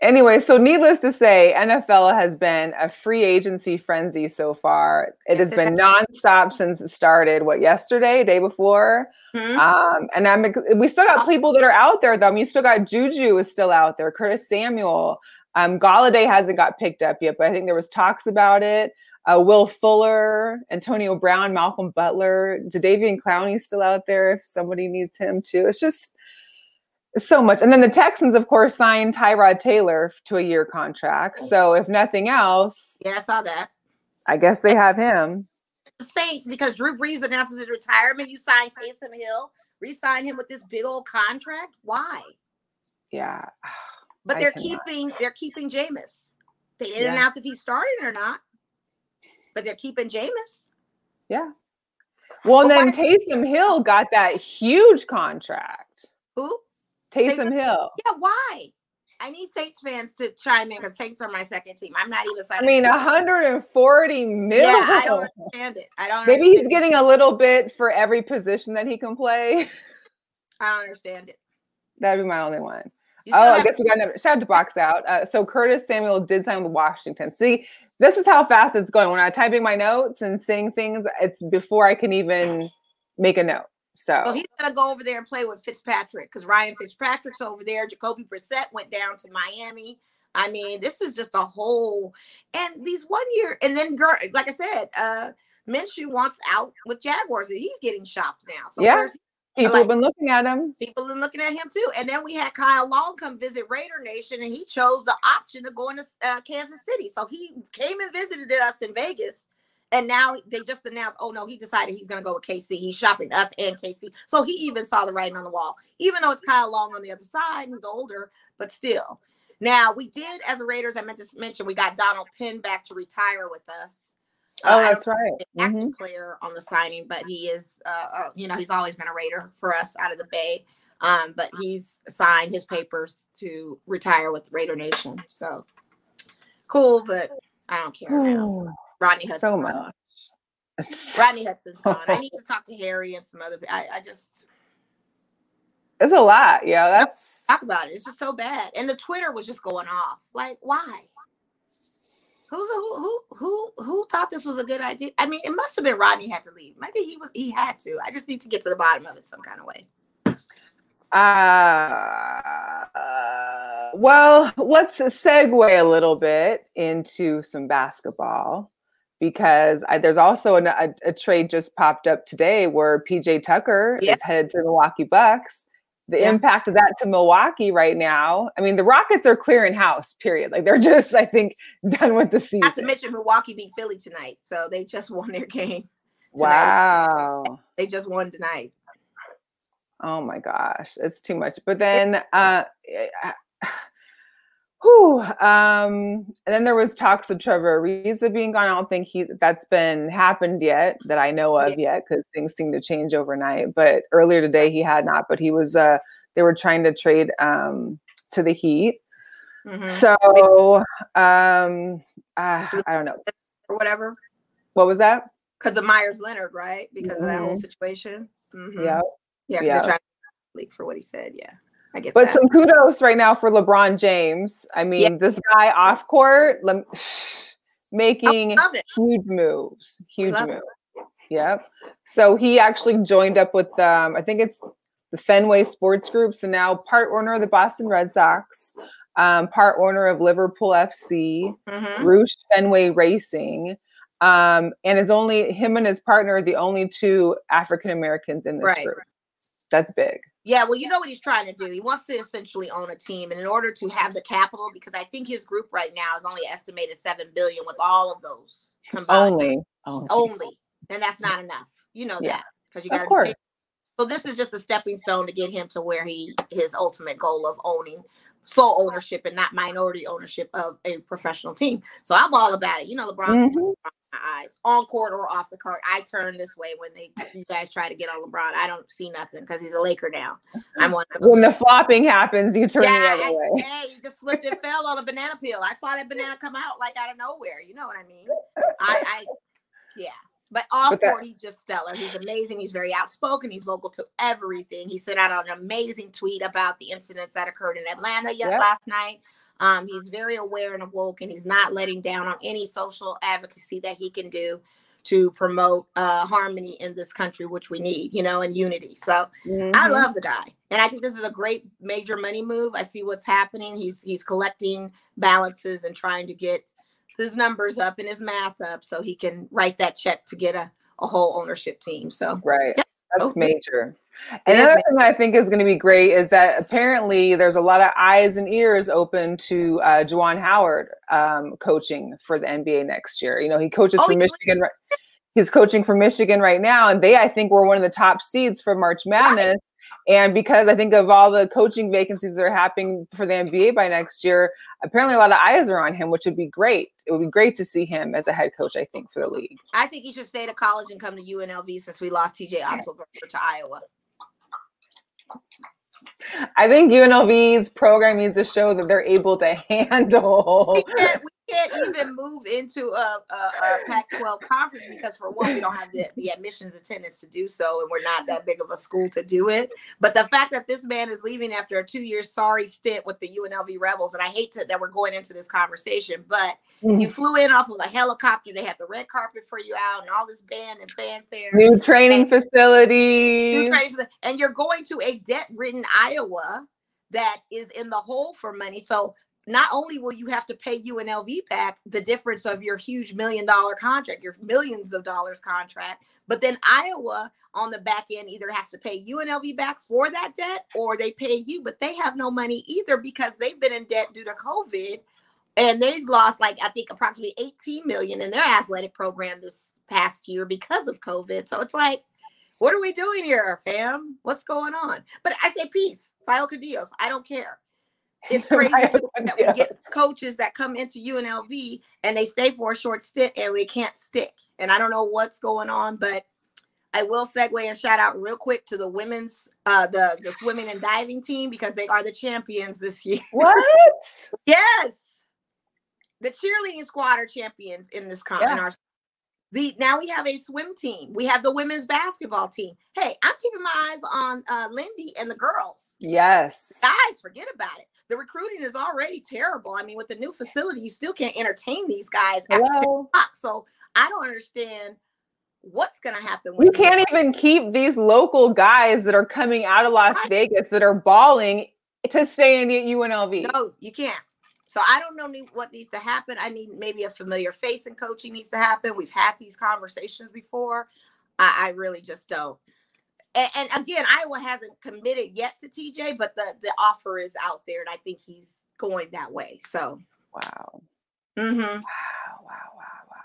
Anyway, so needless to say, NFL has been a free agency frenzy so far. It has been nonstop since it started. What yesterday, day before, mm-hmm. um, and I'm we still got people that are out there though. I mean, you still got Juju is still out there. Curtis Samuel, um, Golladay hasn't got picked up yet, but I think there was talks about it uh, Will Fuller, Antonio Brown, Malcolm Butler, Jadeveon Clowney still out there if somebody needs him too. It's just so much. And then the Texans, of course, signed Tyrod Taylor to a year contract. So if nothing else, yeah, I saw that. I guess they have him. The Saints, because Drew Brees announces his retirement, you sign Taysom Hill, re-sign him with this big old contract. Why? Yeah. *sighs* But they're keeping they're keeping Jameis. They didn't yeah. announce if he's starting or not but they're keeping Jameis. Yeah. Well, and then Taysom Hill got that huge contract. Who? Taysom, Taysom Hill. Yeah, why? I need Saints fans to chime in because Saints are my second team. I'm not even. I mean, 140 million. Yeah, I don't *laughs* understand it. I don't. Maybe he's getting a little bit for every position that he can play. I don't understand it. That'd be my only one. Oh, I guess we got another shout out to box out. Uh, so Curtis Samuel did sign with Washington. See, this is how fast it's going. When I'm typing my notes and saying things, it's before I can even make a note. So, so he's gonna go over there and play with Fitzpatrick because Ryan Fitzpatrick's over there. Jacoby Brissett went down to Miami. I mean, this is just a whole and these one year and then girl, like I said, uh Minshew wants out with Jaguars. and He's getting shopped now. So yeah. People like, have been looking at him. People have been looking at him too. And then we had Kyle Long come visit Raider Nation, and he chose the option of going to uh, Kansas City. So he came and visited us in Vegas. And now they just announced, oh no, he decided he's going to go with KC. He's shopping us and KC. So he even saw the writing on the wall, even though it's Kyle Long on the other side, who's older, but still. Now we did, as a Raiders, I meant to mention, we got Donald Penn back to retire with us. Oh, uh, that's right. Active mm-hmm. player on the signing, but he is, uh, uh, you know, he's always been a Raider for us out of the Bay. Um, but he's signed his papers to retire with Raider Nation. So cool, but I don't care now. Rodney Hudson. So much. *laughs* Rodney Hudson's gone. I need to talk to Harry and some other. I, I just. It's a lot. Yeah, that's talk about it. It's just so bad, and the Twitter was just going off. Like, why? Who's a, who who who who thought this was a good idea? I mean, it must have been Rodney had to leave. Maybe he was he had to. I just need to get to the bottom of it some kind of way. Uh, well, let's segue a little bit into some basketball because I, there's also an, a, a, trade just popped up today where PJ Tucker is headed to the Milwaukee Bucks. The yeah. impact of that to Milwaukee right now. I mean, the Rockets are clearing house. Period. Like they're *laughs* just, I think, done with the season. Not to mention Milwaukee beat Philly tonight, so they just won their game. *laughs* Tonight. Wow. They just won tonight. Oh my gosh, it's too much. But then, uh, whew, um, and then there was talks of Trevor Ariza being gone. I don't think he that's been happened yet that I know of yeah. yet because things seem to change overnight. But earlier today he had not. But he was. Uh, they were trying to trade um to the Heat. Mm-hmm. So um, uh, I don't know or whatever. What was that? Because of Meyers Leonard, right? Because mm-hmm. of that whole mm-hmm. situation. Mm-hmm. Yeah. Yeah, yeah. they're trying to leak for what he said. Yeah. I get but that. some kudos right now for LeBron James. I mean, yeah. this guy off court le- *sighs* making huge moves, huge moves. It. Yep. So he actually joined up with um, I think it's the Fenway Sports Group. So now part owner of the Boston Red Sox, um, part owner of Liverpool FC, mm-hmm. Roush Fenway Racing. Um, and it's only him and his partner, the only two African Americans in this right. group. That's big. Yeah, well, you know what he's trying to do. He wants to essentially own a team, and in order to have the capital, because I think his group right now is only estimated seven billion with all of those combined. Only, oh. only, only. and that's not enough. You know yeah. that because you got to. So this is just a stepping stone to get him to where he his ultimate goal of owning sole ownership and not minority ownership of a professional team. So I'm all about it. You know, LeBron mm-hmm my eyes on court or off the court. I turn this way when they you guys try to get on LeBron. I don't see nothing because he's a Laker now. I'm one of those. When the flopping happens, you turn yeah, the other way. Hey, you just slipped and fell on a banana peel. I saw that banana come out like out of nowhere. You know what I mean? I, I yeah. But all but that, he's just stellar. He's amazing. He's very outspoken. He's vocal to everything. He sent out an amazing tweet about the incidents that occurred in Atlanta yet yep. last night. Um, he's very aware and awoke, and he's not letting down on any social advocacy that he can do to promote uh, harmony in this country, which we need, you know, and unity. So mm-hmm. I love the guy, and I think this is a great major money move. I see what's happening. He's he's collecting balances and trying to get his numbers up and his math up so he can write that check to get a, a whole ownership team. So right, yeah. that's okay. major. And another thing I think is going to be great is that apparently there's a lot of eyes and ears open to uh, Juwan Howard um, coaching for the NBA next year. You know, he coaches oh, for Michigan. Right, he's coaching for Michigan right now, and they I think were one of the top seeds for March Madness. Right. And because I think of all the coaching vacancies that are happening for the NBA by next year, apparently a lot of eyes are on him, which would be great. It would be great to see him as a head coach, I think, for the league. I think he should stay to college and come to UNLV since we lost TJ Otzelberger to Iowa. I think UNLV's program needs to show that they're able to *laughs* handle. We can't, we can't even move into a, a, a Pac-12 conference because, for one, we don't have the, the admissions attendance to do so, and we're not that big of a school to do it. But the fact that this man is leaving after a two-year sorry stint with the UNLV Rebels, and I hate to, that we're going into this conversation, but mm-hmm. you flew in off of a helicopter. They had the red carpet for you out, and all this band and fanfare. New training and, facility. New training, and you're going to a debt-ridden Iowa that is in the hole for money. So not only will you have to pay UNLV back the difference of your huge million dollar contract, your millions of dollars contract, but then Iowa on the back end either has to pay UNLV back for that debt or they pay you, but they have no money either because they've been in debt due to COVID and they've lost like I think approximately 18 million in their athletic program this past year because of COVID. So it's like, what are we doing here, fam? What's going on? But I say peace, Vioca Dios. I don't care. It's *laughs* crazy that we get coaches that come into UNLV and they stay for a short stint and we can't stick. And I don't know what's going on, but I will segue and shout out real quick to the women's uh the the swimming and diving team because they are the champions this year. What? *laughs* yes. the cheerleading squad are champions in this con. Yeah. In our, the now we have a swim team. We have the women's basketball team. Hey, I'm keeping my eyes on uh, Lindy and the girls. Yes, guys, forget about it. The recruiting is already terrible. I mean, with the new facility, you still can't entertain these guys. So I don't understand what's going to happen. You can't even keep these local guys that are coming out of Las right. Vegas that are balling to stay in UNLV. No, you can't. So I don't know what needs to happen. I need maybe a familiar face in coaching needs to happen. We've had these conversations before. I, I really just don't. And, and, again, Iowa hasn't committed yet to TJ, but the the offer is out there, and I think he's going that way. So wow. Mm-hmm. Wow, wow, wow.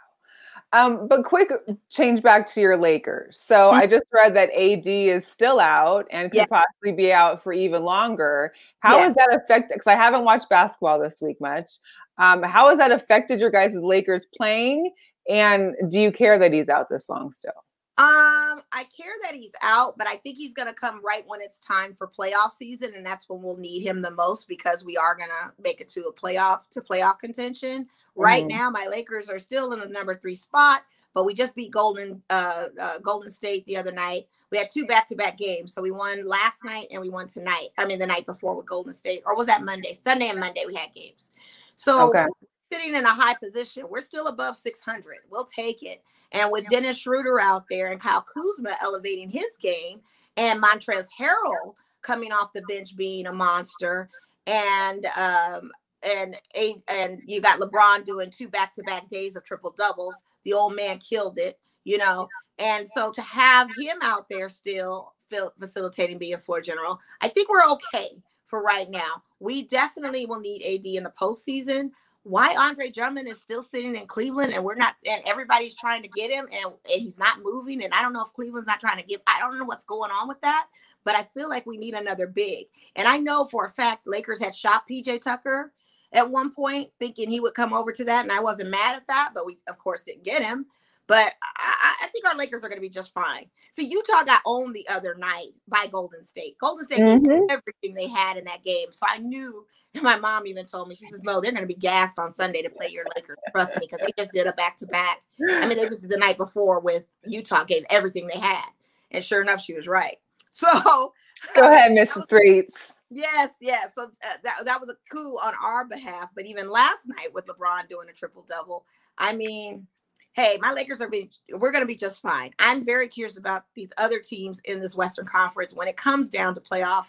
Um, but quick change back to your Lakers. So mm-hmm. I just read that AD is still out and could yeah. possibly be out for even longer. How yeah. has that affected? Because I haven't watched basketball this week much. Um, how has that affected your guys' Lakers playing? And do you care that he's out this long still? Um, I care that he's out, but I think he's going to come right when it's time for playoff season, and that's when we'll need him the most because we are going to make it to a playoff to playoff contention. Right mm-hmm. now, my Lakers are still in the number three spot, but we just beat Golden uh, uh Golden State the other night. We had two back to back games, so we won last night and we won tonight. I mean, the night before with Golden State, or was that Monday? Sunday and Monday we had games. So okay. sitting in a high position, we're still above 600. We'll take it. And with Dennis Schroeder out there and Kyle Kuzma elevating his game, and Montrezl Harrell coming off the bench being a monster, and um, and a and you got LeBron doing two back to back days of triple doubles. The old man killed it, you know. And so to have him out there still facilitating being floor general, I think we're okay for right now. We definitely will need AD in the postseason. Why Andre Drummond is still sitting in Cleveland and we're not, and everybody's trying to get him and, and he's not moving. And I don't know if Cleveland's not trying to give, I don't know what's going on with that, but I feel like we need another big. And I know for a fact Lakers had shot PJ Tucker at one point, thinking he would come over to that, and I wasn't mad at that, but we of course didn't get him. But I, I think our Lakers are going to be just fine. So Utah got owned the other night by Golden State. Golden State mm-hmm. everything they had in that game, so I knew. *laughs* My mom even told me, she says, Mo, they're going to be gassed on Sunday to play your Lakers. Trust me, because they just did a back to back. I mean, they just did the night before with Utah, gave everything they had. And sure enough, she was right. *laughs* So go ahead, Mrs. *laughs* Threets. Yes, yes. So uh, that, that was a coup on our behalf. But even last night with LeBron doing a triple double, I mean, hey, my Lakers are being, we're going to be just fine. I'm very curious about these other teams in this Western Conference when it comes down to playoff,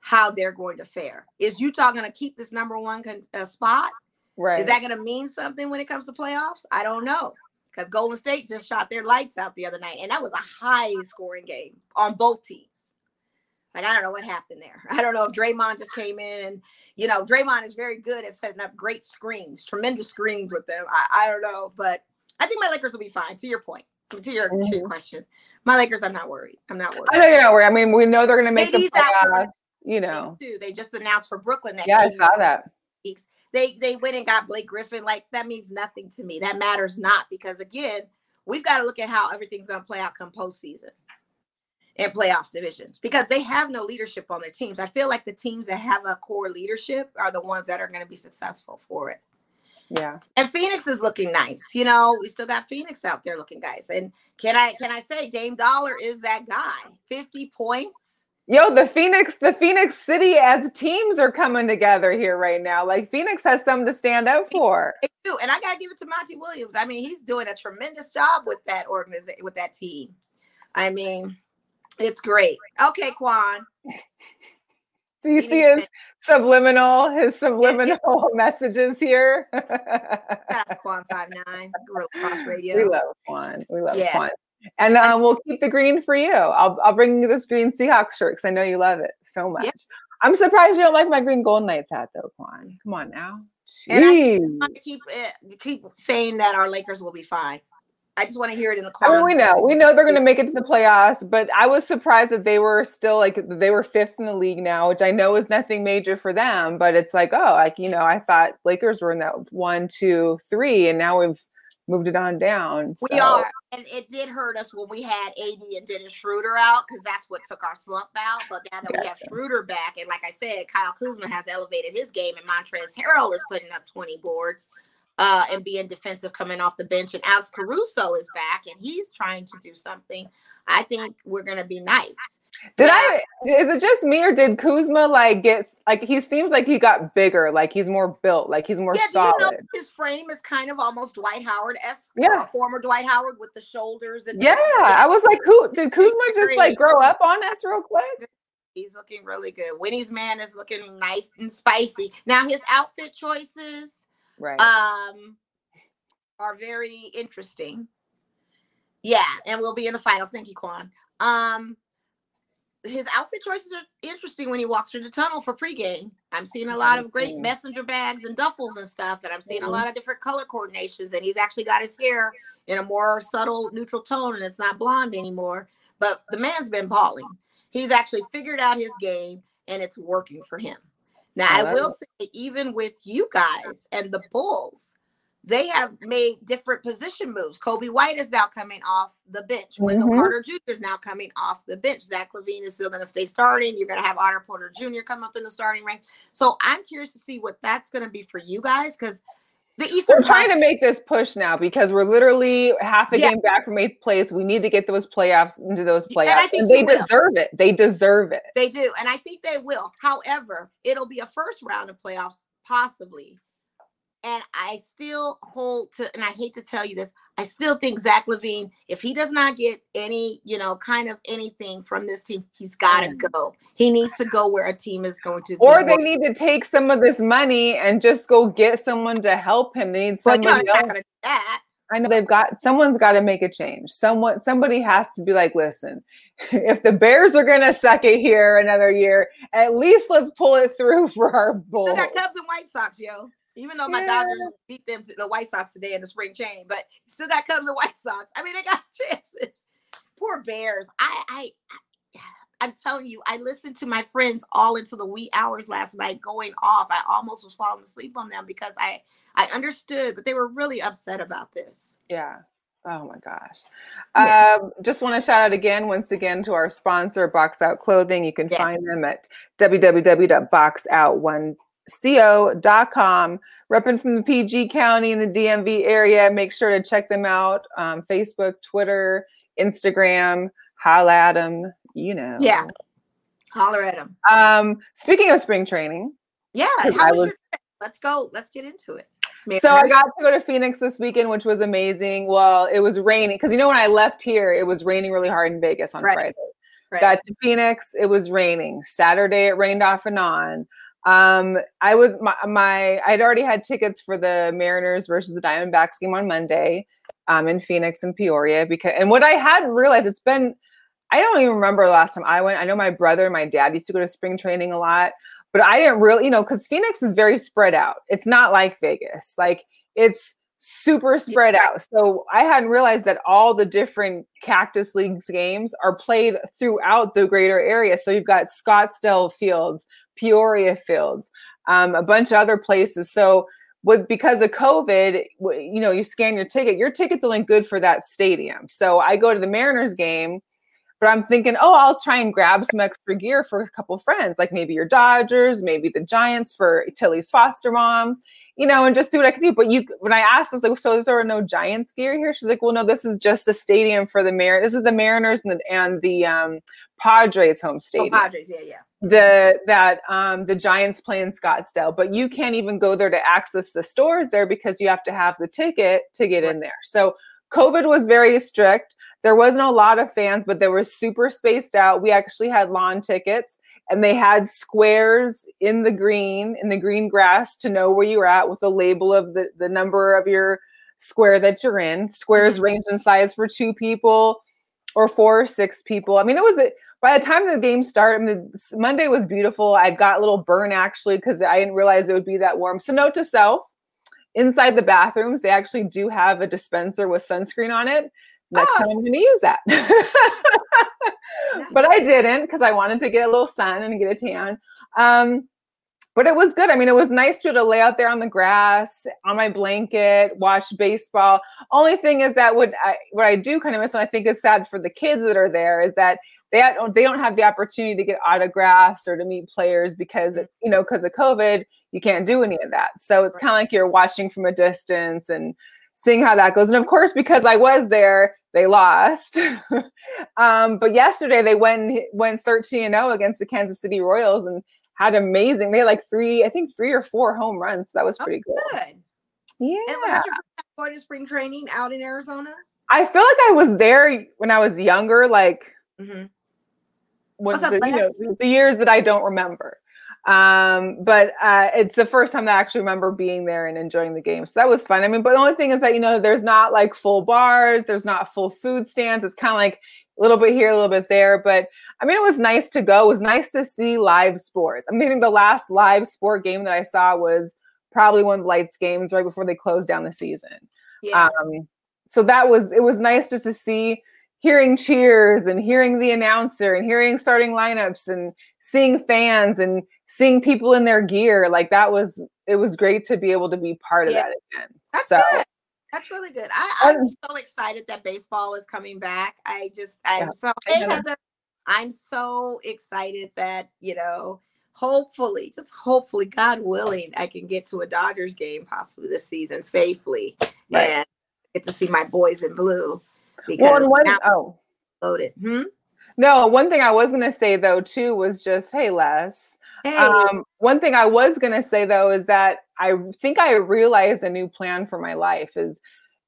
how they're going to fare. Is Utah going to keep this number one con- uh, spot? Right. Is that going to mean something when it comes to playoffs? I don't know. Because Golden State just shot their lights out the other night, and that was a high scoring game on both teams. Like I don't know what happened there. *laughs* I don't know if Draymond just came in and you know Draymond is very good at setting up great screens, tremendous screens with them. I, I don't know, but I think my Lakers will be fine. To your point, to your mm-hmm. to your question, my Lakers, I'm not worried. I'm not worried. I know you're not worried. I mean, we know they're going to make the playoffs. You know, they just announced for Brooklyn that. Yeah, I saw that. Weeks. They they went and got Blake Griffin. Like that means nothing to me. That matters not because again, we've got to look at how everything's going to play out come postseason in playoff divisions because they have no leadership on their teams. I feel like the teams that have a core leadership are the ones that are going to be successful for it. Yeah. And Phoenix is looking nice. You know, we still got Phoenix out there looking guys. And can I can I say Dame Dollar is that guy? 50 points. Yo, the Phoenix, the Phoenix City as teams are coming together here right now. Like Phoenix has something to stand up for. They do. And I gotta give it to Monty Williams. I mean, he's doing a tremendous job with that organization with that team. I mean, it's great. Okay, Quan. *laughs* Do you see his subliminal, his subliminal *laughs* messages here? That's *laughs* Quan five nine Guerrilla Cross Radio. We love Quan. We love yeah. Quan. And um, we'll keep the green for you. I'll I'll bring you this green Seahawks shirt because I know you love it so much. I'm surprised you don't like my green Golden Knights hat though, Quan. Come on now. Jeez. And I keep keep saying that our Lakers will be fine. I just want to hear it in the mean, we know, we know they're going to make it to the playoffs, but I was surprised that they were still like they were fifth in the league now, which I know is nothing major for them. But it's like, oh, like you know, I thought Lakers were in that one, two, three, and now we've moved it on down. So. We are, and it did hurt us when we had AD and Dennis Schroeder out because that's what took our slump out. But now that gotcha. we have Schroeder back, and like I said, Kyle Kuzma has elevated his game, and Montrezl Harrell is putting up twenty boards uh, and being defensive coming off the bench. And Alex Caruso is back and he's trying to do something. I think we're going to be nice. Did. I? Is it just me or did Kuzma like get like he seems like he got bigger, like he's more built, like he's more yeah, solid. You know, his frame is kind of almost Dwight Howard esque. Yeah, uh, former Dwight Howard with the shoulders and yeah. The, I was like, who did Kuzma just like grow up on us real quick? He's looking really good. Winnie's man is looking nice and spicy. Now his outfit choices, right, um, are very interesting. Yeah, and we'll be in the finals. Thank you, Quan. Um, his outfit choices are interesting when he walks through the tunnel for pregame. I'm seeing a lot of great messenger bags and duffels and stuff, and I'm seeing a lot of different color coordinations. And he's actually got his hair in a more subtle neutral tone, and it's not blonde anymore. But the man's been balling. He's actually figured out his game, and it's working for him. Now, I will say, even with you guys and the Bulls, they have made different position moves. Coby White is now coming off the bench. Wendell mm-hmm. Carter Jr. is now coming off the bench. Zach LaVine is still going to stay starting. You're going to have Otto Porter Jr. come up in the starting ranks. So I'm curious to see what that's going to be for you guys because the Eastern. We're trying to make this push now because we're literally half a yeah. game back from eighth place. We need to get those playoffs into those playoffs, and, and they deserve it. They deserve it. They do, and I think they will. However, it'll be a first round of playoffs, possibly and I still hold to, and I hate to tell you this, I still think Zach LaVine, if he does not get any, you know, kind of anything from this team, he's got to mm. go. He needs to go where a team is going to. Or they need to take some of this money and just go get someone to help him. They need somebody else. Not gonna that. I know they've got someone's got to make a change. Someone, somebody has to be like, listen, *laughs* if the Bears are gonna suck it here another year, at least let's pull it through *laughs* for our Bulls. got Cubs and White Sox, yo. Even though my yeah. Dodgers beat them to the White Sox today in the spring training, but still got Cubs and White Sox. I mean, they got *laughs* chances. Poor Bears. I, I, I'm telling you, I listened to my friends all into the wee hours last night going off. I almost was falling asleep on them because I, I understood, but they were really upset about this. Yeah. Oh my gosh. Yeah. Um, just want to shout out again, once again, to our sponsor, Box Out Clothing. You can yes. find them at www.boxout1 co.com repping from the pg county and the dmv area make sure to check them out um, facebook twitter instagram holla at them you know yeah holler at them um speaking of spring training yeah how was, was let's go let's get into it so I got to go to Phoenix this weekend, which was amazing. Well, it was raining because you know when I left here, it was raining really hard in Vegas on right. Friday. Right. Got to Phoenix, it was raining. Saturday, it rained off and on. Um, I was my, my I'd already had tickets for the Mariners versus the Diamondbacks game on Monday, um, in Phoenix and Peoria because and what I hadn't realized it's been I don't even remember the last time I went. I know my brother and my dad used to go to spring training a lot, but I didn't really, you know, because Phoenix is very spread out. It's not like Vegas. Like it's super spread out. So I hadn't realized that all the different Cactus Leagues games are played throughout the greater area. So you've got Scottsdale Fields, Peoria Fields, um, a bunch of other places. So with because of COVID, you know, you scan your ticket, your ticket's only good for that stadium. So I go to the Mariners game, but I'm thinking, oh, I'll try and grab some extra gear for a couple friends, like maybe your Dodgers, maybe the Giants for Tilly's foster mom you know, and just do what I could do. But you, when I asked, I was like, so there no Giants gear here? She's like, well, no, this is just a stadium for the Mar. This is the Mariners and the, and the um, Padres home oh, stadium. Oh, Padres, yeah, yeah. The that um, the Giants play in Scottsdale, but you can't even go there to access the stores there because you have to have the ticket to get right. in there. So COVID was very strict. There wasn't a lot of fans, but they were super spaced out. We actually had lawn tickets and they had squares in the green in the green grass to know where you're at with a label of the, the number of your square that you're in. Squares mm-hmm. range in size for two people or four or six people. I mean it was a, by the time the game started I mean, monday was beautiful. I got a little burn actually because i didn't realize it would be that warm. So note to self inside the bathrooms they actually do have a dispenser with sunscreen on it next oh. time I'm going to use that. but I didn't because I wanted to get a little sun and get a tan. Um, but it was good. I mean, it was nice to, to lay out there on the grass, on my blanket, watch baseball. Only thing is that what I what I do kind of miss, and I think is sad for the kids that are there, is that they don't they don't have the opportunity to get autographs or to meet players because you know because of COVID you can't do any of that. So it's kind of like you're watching from a distance and seeing how that goes. And of course, because I was there, they lost. *laughs* um, but yesterday they went went 13 and 0 against the Kansas City Royals and had amazing. They had like three, I think three or four home runs. That was oh, pretty oh, cool. Good. Yeah. And was that your first going to spring training out in Arizona? I feel like I was there when I was younger, like mm-hmm. when the, you know, the years that I don't remember. Um, but uh, it's the first time that I actually remember being there and enjoying the game. So that was fun. I mean, but the only thing is that you know, there's not like full bars, there's not full food stands. It's kind of like a little bit here, a little bit there. But I mean, it was nice to go. It was nice to see live sports. I mean, the last live sport game that I saw was probably one of the lights games right before they closed down the season. Yeah. Um, so that was it was nice just to see hearing cheers and hearing the announcer and hearing starting lineups and seeing fans and seeing people in their gear like that was it was great to be able to be part of yeah. that again that's so good. that's really good I, i'm so excited that baseball is coming back i just i'm yeah, so hey heather i'm so excited that you know hopefully just hopefully god willing i can get to a dodgers game possibly this season safely right. and get to see my boys in blue because well, one, oh loaded hmm? No one thing i was going to say though too was just hey les Hey. Um, one thing I was going to say though is that I think I realized a new plan for my life is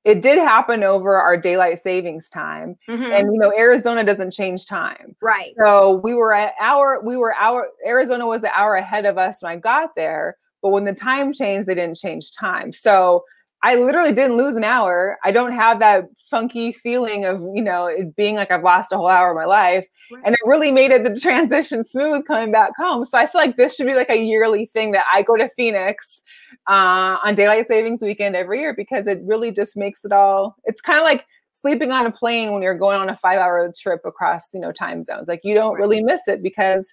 it did happen over our daylight savings time mm-hmm. and you know arizona doesn't change time right so we were at hour we were our arizona was an hour ahead of us when i got there but when the time changed they didn't change time so I literally didn't lose an hour. I don't have that funky feeling of, you know, it being like I've lost a whole hour of my life. Right. And it really made it the transition smooth coming back home. So I feel like this should be like a yearly thing that I go to Phoenix uh, on daylight savings weekend every year because it really just makes it all, it's kind of like sleeping on a plane when you're going on a five hour trip across, you know, time zones. Like you don't right. really miss it because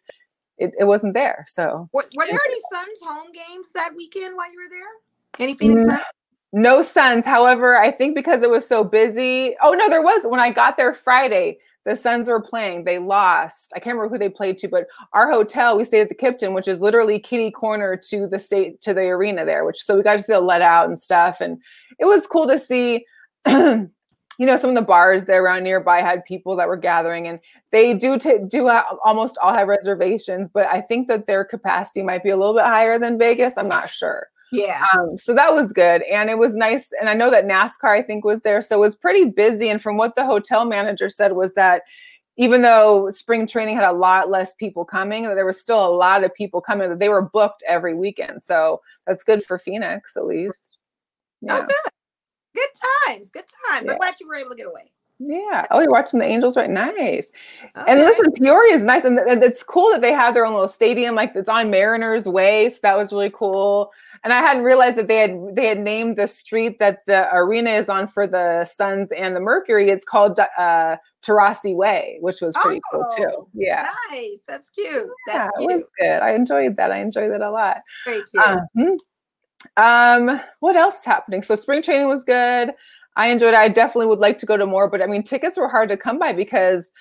it, it wasn't there. So were, were there any Suns home games that weekend while you were there? Any Phoenix mm-hmm. Suns? No Suns. However, I think because it was so busy. Oh no, there was when I got there Friday. The Suns were playing. They lost. I can't remember who they played to, but our hotel we stayed at the Kimpton, which is literally kitty corner to the state to the arena there. Which so we got to see the let out and stuff, and it was cool to see. *clears throat* you know, some of the bars there around nearby had people that were gathering, and they do t- do ha- almost all have reservations, but I think that their capacity might be a little bit higher than Vegas. I'm not sure. Yeah. Um, so that was good. And it was nice. And I know that NASCAR, I think, was there. So it was pretty busy. And from what the hotel manager said, was that even though spring training had a lot less people coming, there was still a lot of people coming. That they were booked every weekend. So that's good for Phoenix, at least. Oh, yeah. Oh, good. Good times. Good times. Yeah. I'm glad you were able to get away. Yeah. Oh, you're watching the Angels, right? Nice. Okay. And listen, Peoria is nice, and it's cool that they have their own little stadium, like it's on Mariners Way. So that was really cool. And I hadn't realized that they had they had named the street that the arena is on for the Suns and the Mercury. It's called uh, Taurasi Way, which was pretty oh, cool too. Oh, yeah. Nice. That's cute. That's yeah, cute. good. I enjoyed that. I enjoyed that a lot. Very cute. Um, um, what else is happening? So spring training was good. I enjoyed it. I definitely would like to go to more, but I mean, tickets were hard to come by because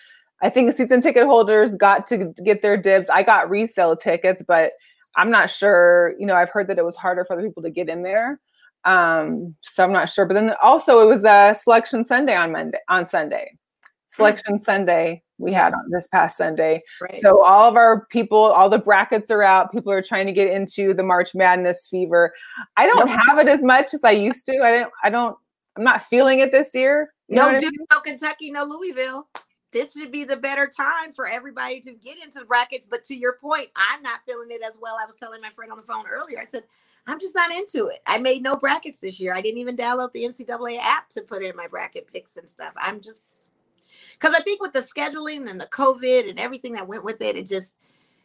I think season ticket holders got to get their dibs. I got resale tickets, but I'm not sure. You know, I've heard that it was harder for the people to get in there. Um, so I'm not sure. But then also it was a selection Sunday on Monday on Sunday. Selection mm-hmm. Sunday we had on this past Sunday. Right. So all of our people, all the brackets are out. People are trying to get into the March Madness fever. I don't nope. have it as much as I used to. I don't I don't I'm not feeling it this year. no Duke, I mean? no Kentucky, no Louisville. This should be the better time for everybody to get into the brackets. But to your point, I'm not feeling it as well. I was telling my friend on the phone earlier. I said, I'm just not into it. I made no brackets this year. I didn't even download the NCAA app to put in my bracket picks and stuff. I'm just because I think with the scheduling and the COVID and everything that went with it, it just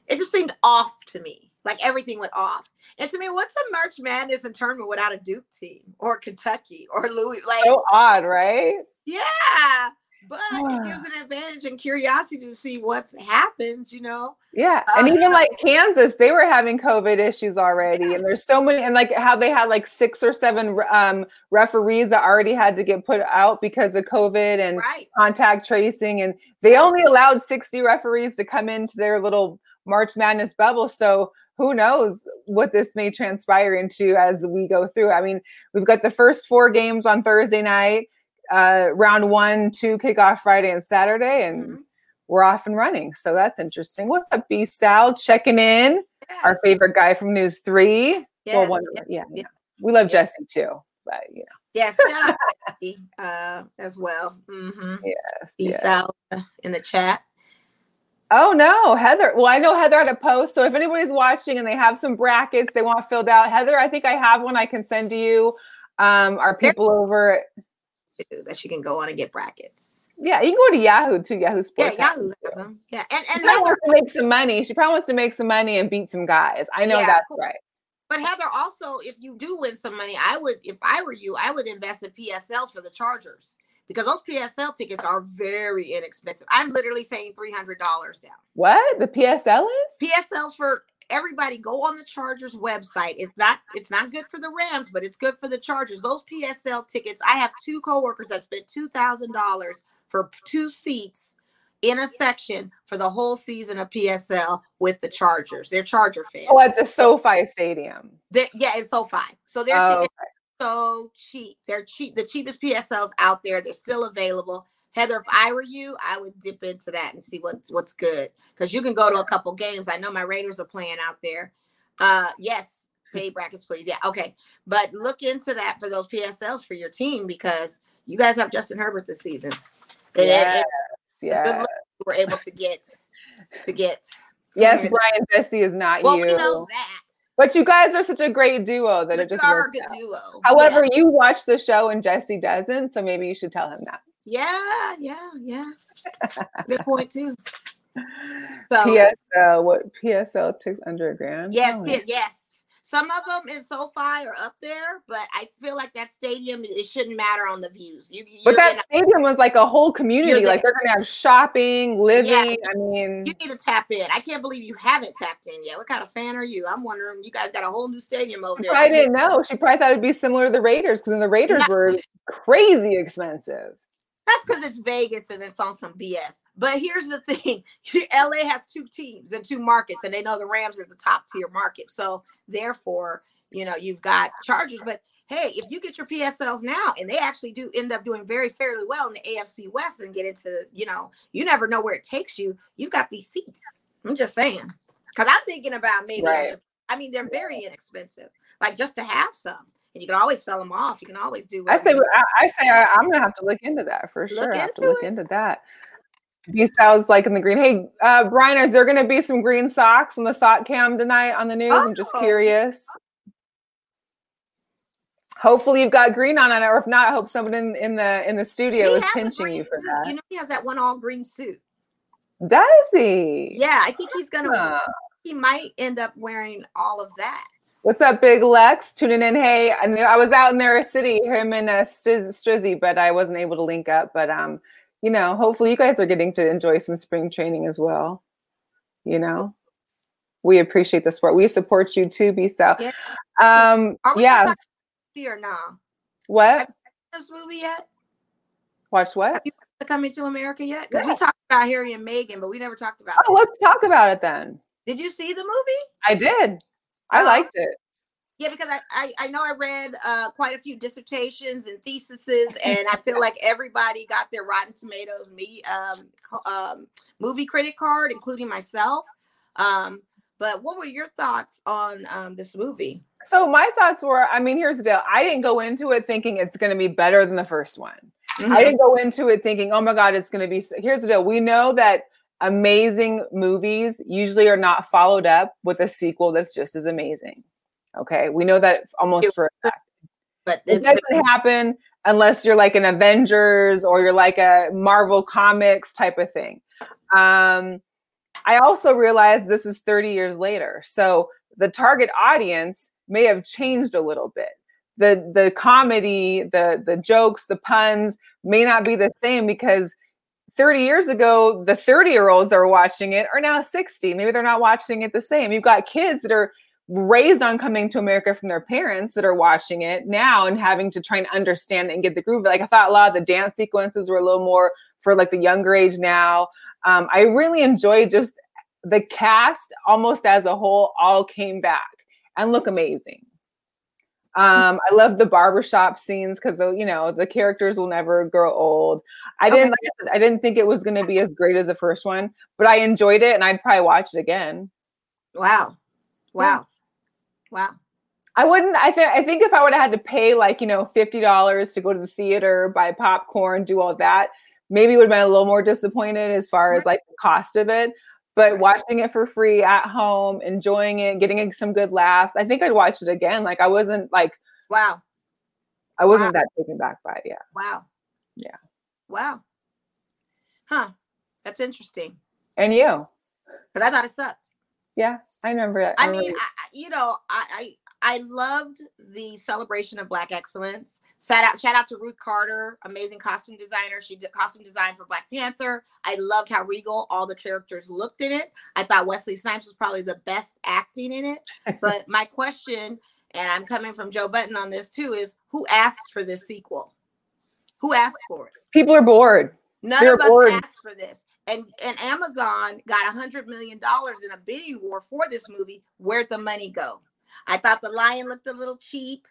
it just seemed off to me. Like everything went off. And to me, what's a March Madness and tournament without a Duke team or Kentucky or Louis? Like so odd, right? Yeah. But it gives an advantage and curiosity to see what's happened, you know. Yeah. Uh, and even like Kansas, they were having COVID issues already. Yeah. And there's so many, and like how they had like six or seven um, referees that already had to get put out because of COVID and right. contact tracing. And they only allowed 60 referees to come into their little March Madness bubble. So who knows what this may transpire into as we go through. I mean, we've got the first four games on Thursday night, uh, round one, two kickoff Friday and Saturday, and mm-hmm. we're off and running. So that's interesting. What's up, B Sal? Checking in. Yes. Our favorite guy from News Three. Yes. Well, one, yes. yeah, yeah. We love Jesse too, but you know. Yes, shout out Jesse, uh, as well. Mm-hmm. Yes, B Sal in the chat. Oh no, Heather. Well, I know Heather had a post. So if anybody's watching and they have some brackets they want filled out, Heather, I think I have one I can send to you. Um, our people over that she can go on and get brackets. Yeah, you can go to Yahoo too. Yahoo Sports. Yeah, Yahoo has them. Yeah, and and Heather wants to make some money. She probably wants to make some money and beat some guys. I know yeah, that's cool. right. But Heather, also, if you do win some money, I would, if I were you, I would invest in PSLs for the Chargers because those PSL tickets are very inexpensive. I'm literally saying $300 down. What? The PSL is? PSLs for everybody go on the Chargers website. It's not it's not good for the Rams, but it's good for the Chargers. Those PSL tickets, I have two coworkers that spent $2,000 for two seats in a section for the whole season of PSL with the Chargers. They're Charger fans. Oh, at the SoFi Stadium. They're, yeah, it's SoFi. So they're oh, tickets okay so cheap. They're cheap, the cheapest PSLs out there. They're still available. Heather, if I were you, I would dip into that and see what's what's good. Because you can go to a couple games. I know my Raiders are playing out there. Uh yes, pay brackets, please. Yeah, okay. But look into that for those PSLs for your team because you guys have Justin Herbert this season. Yes, yeah. We're able to get to get. Yes, Brian Jesse is not well, you. we know that. But you guys are such a great duo that it just works a good out. duo. However, yeah. you watch the show and Jesse doesn't, so maybe you should tell him that. Yeah, yeah, yeah. good point too. So PSL, what PSL took under a grand? Yes, oh, yes. Some of them in SoFi are up there, but I feel like that stadium it shouldn't matter on the views. You, but that a, stadium was like a whole community. Like they're gonna have shopping, living. Yeah, I mean, you need to tap in. I can't believe you haven't tapped in yet. What kind of fan are you? I'm wondering. You guys got a whole new stadium over there. I didn't know. She probably thought it'd be similar to the Raiders because then the Raiders were crazy expensive. That's because it's Vegas and it's on some BS. But here's the *laughs* thing *laughs* LA has two teams and two markets, and they know the Rams is the top tier market. So therefore, you know, you've got Chargers. But hey, if you get your PSLs now and they actually do end up doing very fairly well in the AFC West and get into, you know, you never know where it takes you. You've got these seats. I'm just saying. Because I'm thinking about maybe, right. I mean, they're very inexpensive. Like just to have some and you can always sell them off. You can always do. I say, I, I, say, I, am gonna have to look into that for look sure. I have to look it. into that. These sounds like in the green. Hey, uh, Brian, is there gonna be some green socks on the sock cam tonight on the news? Oh. I'm just oh. curious. Hopefully you've got green on it, or if not, I hope someone in, in the in the studio he is pinching you for suit. that. You know, he has that one all green suit. Does he? Yeah, I think he's gonna. He might end up wearing all of that. What's up, Big Lex? Tuning in. Hey, I, knew, I was out in their city, him and uh, Striz, Strizzy, but I wasn't able to link up. But um, you know, hopefully you guys are getting to enjoy some spring training as well. You know, we appreciate the sport. We support you too, B South. Yeah. Um, yeah. Fear now. What? this movie yet? Watch what? Have you coming to America yet? Because yeah. we talked about Harry and Meghan, but we never talked about. Oh, let's talk about it then. Did you see the movie? I did. I um, liked it. Yeah, because I, I, I know I read uh, quite a few dissertations and theses, *laughs* and I feel like everybody got their Rotten Tomatoes me um, um, movie critic card, including myself. Um, but what were your thoughts on um, this movie? So my thoughts were, I mean, here's the deal. I didn't go into it thinking it's going to be better than the first one. Mm-hmm. I didn't go into it thinking, oh my God, it's going to be. Here's the deal. We know that amazing movies usually are not followed up with a sequel that's just as amazing. Okay, we know that almost for a fact. But it doesn't happen unless you're like an Avengers or you're like a Marvel Comics type of thing. Um, I also realized this is 30 years later, so the target audience may have changed a little bit. The the comedy, the the jokes, the puns may not be the same because 30 years ago, the 30 year olds that are watching it are now 60. Maybe they're not watching it the same. You've got kids that are raised on coming to America from their parents that are watching it now and having to try and understand and get the groove. Like I thought a lot of the dance sequences were a little more for like the younger age now. Um, I really enjoyed just the cast almost as a whole all came back and look amazing. Um, I love the barbershop scenes because you know the characters will never grow old. I didn't like I, said, I didn't think it was going to be as great as the first one, but I enjoyed it and I'd probably watch it again. Wow, wow, wow. I wouldn't. I think. I think if I would have had to pay like you know fifty dollars to go to the theater, buy popcorn, do all that, maybe would have been a little more disappointed as far as like the cost of it. But watching it for free at home, enjoying it, getting some good laughs, I think I'd watch it again. Like I wasn't like, wow, I wasn't wow. that taken back by it. Yeah. Wow. Yeah. Wow. Huh. That's interesting. And you? Because I thought it sucked. Yeah, I remember it. I, I mean, I, you know, I, I loved the celebration of Black excellence. Shout out, shout out to Ruth Carter, amazing costume designer. She did costume design for Black Panther. I loved how regal all the characters looked in it. I thought Wesley Snipes was probably the best acting in it. *laughs* But my question, and I'm coming from Joe Budden on this too, is who asked for this sequel? Who asked for it? People are bored. None They're of us bored. asked for this. And and Amazon got a hundred million dollars in a bidding war for this movie. Where'd the money go? I thought the lion looked a little cheap.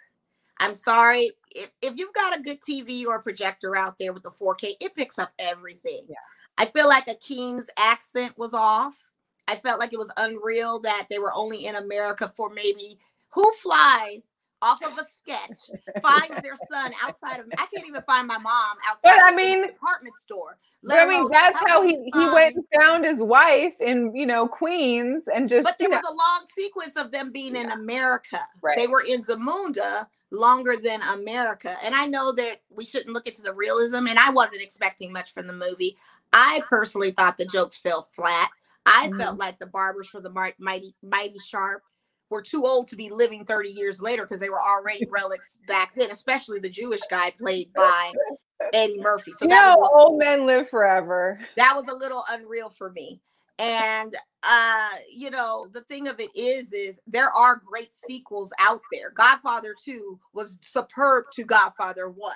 I'm sorry. If, if you've got a good TV or projector out there with the 4K, it picks up everything. Yeah. I feel like Akeem's accent was off. I felt like it was unreal that they were only in America for maybe who flies off of a sketch finds their son outside of I can't even find my mom outside but, I mean department store. I mean that's how he, he went and found his wife in you know Queens and just But there was know. a long sequence of them being yeah. in America. Right. They were in Zamunda longer than America. And I know that we shouldn't look into the realism and I wasn't expecting much from the movie. I personally thought the jokes fell flat. I mm-hmm. felt like the barbers for the mighty mighty sharp were too old to be living 30 years later because they were already relics back then, especially the Jewish guy played by Eddie Murphy. So that no, old men live forever. That was a little unreal for me. And uh, you know, the thing of it is, is there are great sequels out there. Godfather 2 was superb to Godfather 1.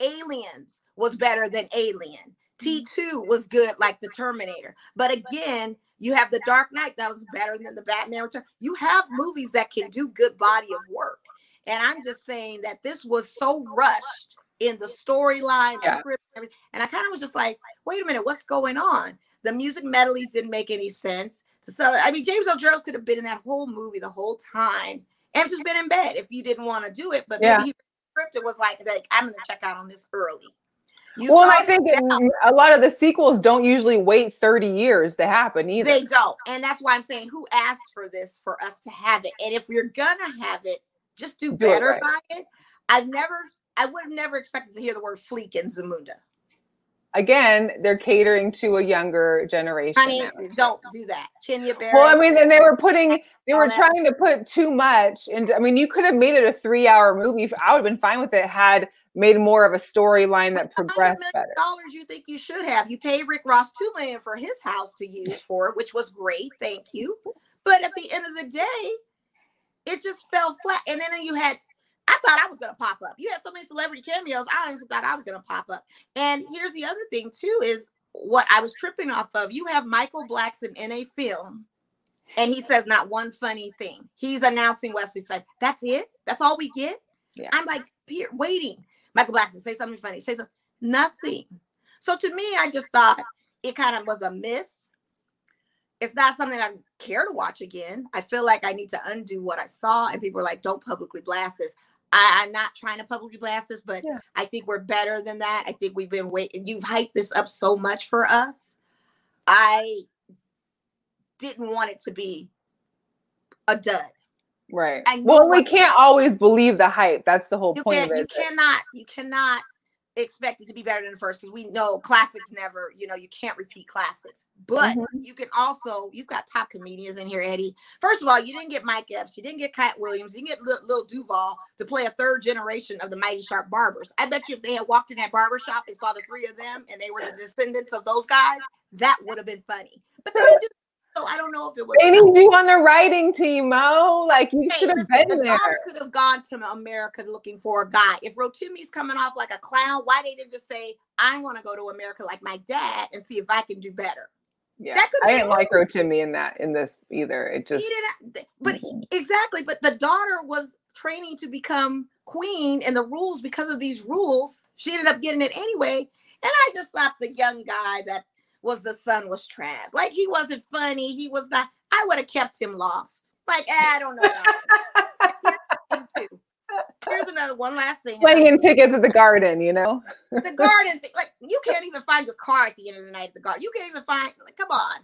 Aliens was better than Alien. T2 was good like the Terminator. But again, you have the Dark Knight that was better than the Batman Return. You have movies that can do good body of work. And I'm just saying that this was so rushed in the storyline, the yeah. script, and everything. And I kind of was just like, wait a minute, what's going on? The music medleys didn't make any sense. So I mean, James Earl Jones could have been in that whole movie the whole time and just been in bed if you didn't want to do it. But yeah. maybe he scripted was like, like I'm going to check out on this early. You well, I think a lot of the sequels don't usually wait 30 years to happen either. They don't. And that's why I'm saying who asked for this for us to have it? And if you're gonna have it, just do, do better it right. by it. I've never I would have never expected to hear the word fleek in Zamunda. Again, they're catering to a younger generation. Honey, now. don't do that. Kenya Barris. Well, I mean, then they were putting, they were trying to put too much. And I mean, you could have made it a three hour movie. I would have been fine with it had made more of a storyline that progressed better. Dollars you think you should have? You paid Rick Ross two million for his house to use for it, which was great. Thank you. But at the end of the day, it just fell flat. And then you had, I thought I was gonna pop up. You had so many celebrity cameos. I honestly thought I was gonna pop up. And here's the other thing too: is what I was tripping off of. You have Michael Blackson in a film and he says not one funny thing. He's announcing Wesley Snipes. That's it. That's all we get. Yeah. I'm like, here, waiting. Michael Blackson, say something funny. Say something. Nothing. So to me, I just thought it kind of was a miss. It's not something I care to watch again. I feel like I need to undo what I saw, and people are like, "Don't publicly blast this." I, am not trying to publicly blast this, but yeah. I think we're better than that. I think we've been waiting. You've hyped this up so much for us. I didn't want it to be a dud. Right. Well, we can't always believe the hype. That's the whole point of it. You cannot, you cannot expect it to be better than the first because we know classics never, you know, you can't repeat classics. But mm-hmm. you can also, you've got top comedians in here, Eddie. First of all, you didn't get Mike Epps, you didn't get Katt Williams, you didn't get Lil, Duval to play a third generation of the Mighty Sharp Barbers. I bet you if they had walked in that barber shop and saw the three of them and they were the descendants of those guys, that would have been funny. But they didn't do so I don't know if it was. They need you on the writing team, Mo. Like you hey, should have been the there. Could have gone to America looking for a guy. If Rotimi's coming off like a clown, why they didn't just say, "I'm going to go to America like my dad and see if I can do better." Yeah, I didn't like Rotimi in that in this either. It just, but mm-hmm. exactly. But the daughter was training to become queen, and the rules because of these rules, she ended up getting it anyway. And I just thought the young guy that was the son was trash. Like he wasn't funny. He was not. I would have kept him lost. Like eh, I don't know. Here's another one last thing. Playing tickets at the garden, you know. the garden, thing, like you can't even find your car at the end of the night at the garden. You can't even find. Like, come on.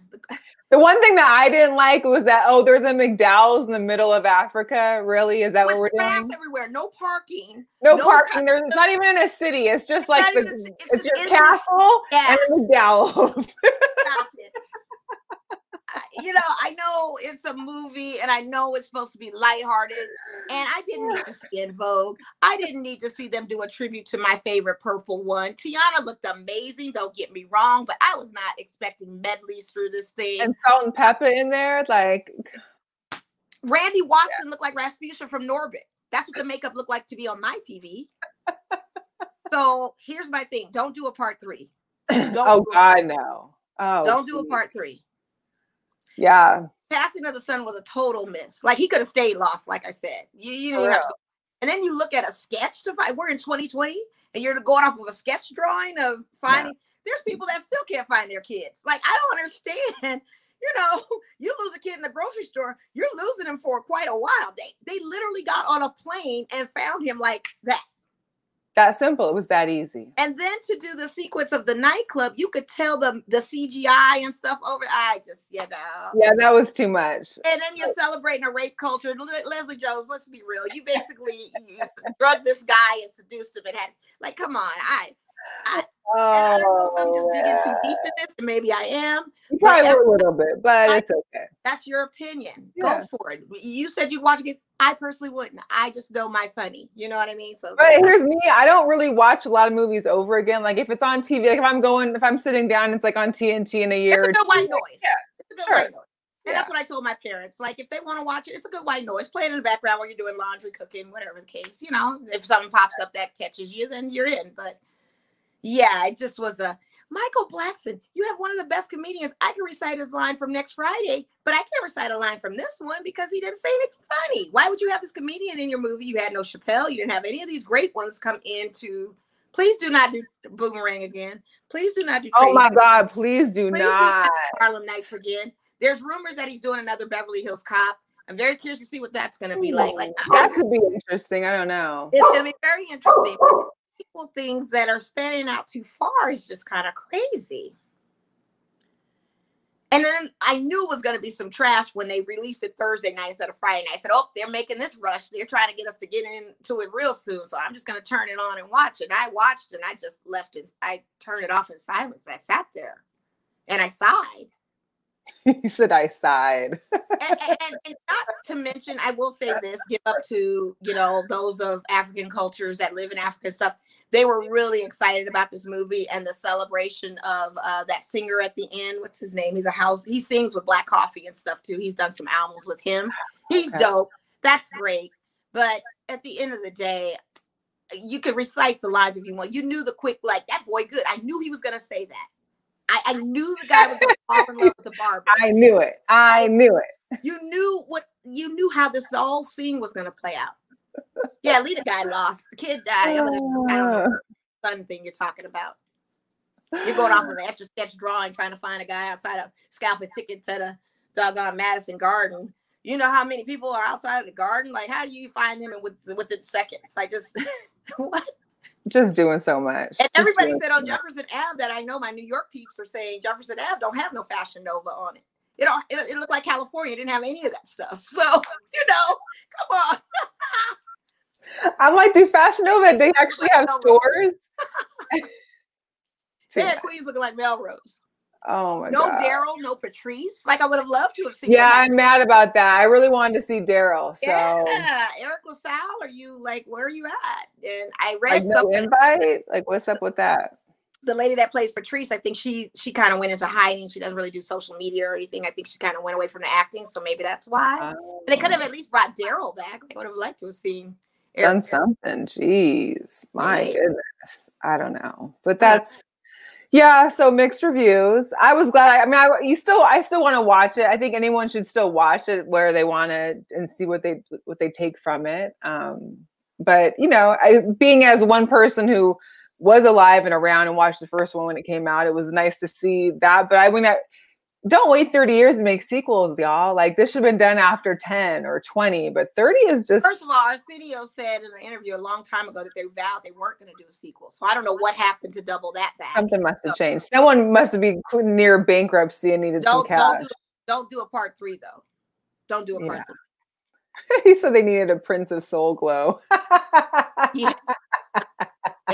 The one thing that I didn't like was that oh, there's a McDowell's in the middle of Africa. Really, is that With what we're doing? everywhere, no parking. No, no parking. There's it's not even in a city. It's just like the it's, it's your castle yeah. and McDowell's. *laughs* Stop it you know, I know it's a movie and I know it's supposed to be lighthearted. And I didn't need to see En Vogue. I didn't need to see them do a tribute to my favorite purple one. Teyana looked amazing, don't get me wrong, but I was not expecting medleys through this thing. And Salt-N-Pepa in there, like Randy Watson yeah. looked like Rasputia from Norbit. That's what the makeup looked like to be on my TV. *laughs* so here's my thing: don't do a part three. *clears throat* Don't oh God, no. Oh, don't geez. do a part three. Yeah. Passing of the Son was a total miss. Like he could have stayed lost, like I said. You, you didn't have to and then you look at a sketch to find we're in 2020 and you're going off of a sketch drawing of finding yeah. there's people that still can't find their kids. Like I don't understand. *laughs* You know, *laughs* you lose a kid in the grocery store, you're losing him for quite a while. They they literally got on a plane and found him like that. That simple. It was that easy. And then to do the sequence of the nightclub, you could tell them the CGI and stuff over. I just, you know. Yeah, that was too much. And then you're celebrating a rape culture. Leslie Jones, let's be real. You basically drugged this guy and seduced him and had, like, come on. I, I, oh, I don't know if I'm just digging too deep in this, and maybe I am. You probably a little bit, but I, it's okay. That's your opinion. Yeah. Go for it. You said you'd watch it. I personally wouldn't. I just know my funny. You know what I mean? So but here's me. I don't really watch a lot of movies over again. Like if it's on TV, like if I'm going, if I'm sitting down, it's like on TNT in a year. It's a good white noise. Yeah. It's a good sure. white noise. And yeah. that's what I told my parents. Like, if they want to watch it, it's a good white noise. Play it in the background while you're doing laundry, cooking, whatever the case. You know, if something pops up that catches you, then you're in. But yeah, it just was a Michael Blackson. You have one of the best comedians. I can recite his line from next Friday, but I can't recite a line from this one because he didn't say anything funny. Why would you have this comedian in your movie? You had no Chappelle. You didn't have any of these great ones come into. Please do not do Boomerang again. Please do not do. Oh my God! Please do please not. Do Harlem Nights again. There's rumors that he's doing another Beverly Hills Cop. I'm very curious to see what that's going to be like. Like that could be interesting. I don't know. It's going to be very interesting people things that are spanning out too far is just kind of crazy. And then I knew it was going to be some trash when they released it Thursday night instead of Friday night. I said, "Oh, they're making this rush. They're trying to get us to get into it real soon. So I'm just going to turn it on and watch it." And I watched and I just left it. I turned it off in silence. I sat there and I sighed. *laughs* you said I sighed. and, and, and, not to mention, I will say this: give up to you know those of African cultures that live in Africa and stuff they were really excited about this movie and the celebration of uh, that singer at the end. What's his name? He's a house. He sings with Black Coffee and stuff too. He's done some albums with him. He's dope. That's great. But at the end of the day, you could recite the lines if you want. You knew the quick, like that boy good. I knew he was gonna say that. I, I knew the guy was gonna *laughs* fall in love with the barber. I knew it. I knew it. You knew what you knew how this all scene was gonna play out yeah, leader guy lost. The kid died. I'm I don't know uh. fun thing you're talking about. You're going off of the etch a sketch drawing, trying to find a guy outside of scalping ticket to the doggone Madison Garden. You know how many people are outside of the garden? Like, how do you find them in with within seconds? Like, just *laughs* what? Just doing so much. And everybody said on Jefferson Ave that I know my New York peeps are saying Jefferson Ave don't have no Fashion Nova on it. It don't. It, it looked like California it didn't have any of that stuff. *laughs* So you know, come on. *laughs* I'm like, do Fashion Nova? They actually have stores. *laughs* yeah, Queen's looking like Melrose. Oh my no god. No Daryl, no Patrice. Like I would have loved to have seen. Yeah, I'm mad about that. I really wanted to see Daryl. So yeah, Eric LaSalle, are you like where are you at? And I read like, no something. invite. Like what's up with that? The lady that plays Patrice, I think she she kind of went into hiding. She doesn't really do social media or anything. I think she kind of went away from the acting, so maybe that's why. Oh. They could have at least brought Daryl back. I would have liked to have seen. Eric Done something. Jeez, my right. goodness. I don't know, but that's yeah, so mixed reviews. I was glad. I, I mean, I, you still, I still want to watch it. I think anyone should still watch it where they want to and see what they what they take from it. Um, but you know, I, being as one person who was alive and around and watched the first one when it came out, it was nice to see that. But I mean, I, don't wait 30 years to make sequels, y'all. Like this should have been done after 10 or 20, but 30 is just first of all, Arsenio said in an interview a long time ago that they vowed they weren't going to do a sequel. So I don't know what happened to double that back. Something must have so, changed. Someone must be near bankruptcy and needed some cash. Don't do, don't do a part three though. Don't do a part yeah. three. *laughs* he said they needed a Prince of Soul Glo. yeah.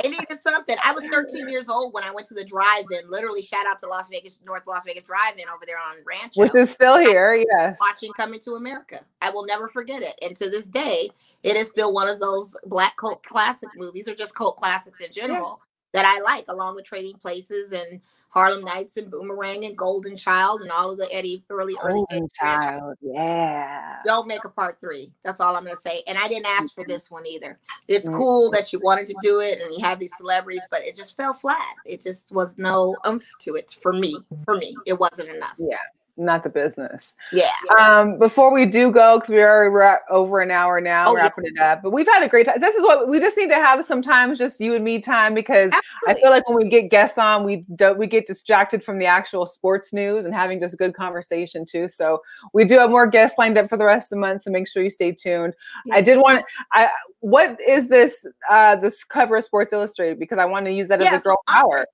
They needed something. I was 13 years old when I went to the drive-in. Literally, shout out to Las Vegas, North Las Vegas Drive-in over there on Ranch, which is still here. Yes, watching Coming to America. I will never forget it. And to this day, it is still one of those black cult classic movies, or just cult classics in general, yeah. that I like, along with Trading Places and Harlem Nights and Boomerang and Golden Child and all of the Eddie early Golden early Child. Yeah. Don't make a part three. That's all I'm gonna say. And I didn't ask for this one either. It's cool that you wanted to do it and you have these celebrities, but it just fell flat. It just was no umph to it for me. For me, it wasn't enough. Yeah not the business. Yeah. Um, before we do go, because we are we're over an hour now, oh, wrapping yeah. it up. But we've had a great time. This is what we just need to have sometimes, just you and me time, because Absolutely. I feel like when we get guests on, we don't we get distracted from the actual sports news and having just good conversation too. So we do have more guests lined up for the rest of the month. So make sure you stay tuned. Yeah. I did want I what is this uh this cover of Sports Illustrated? Because I want to use that yeah, as a girl so power.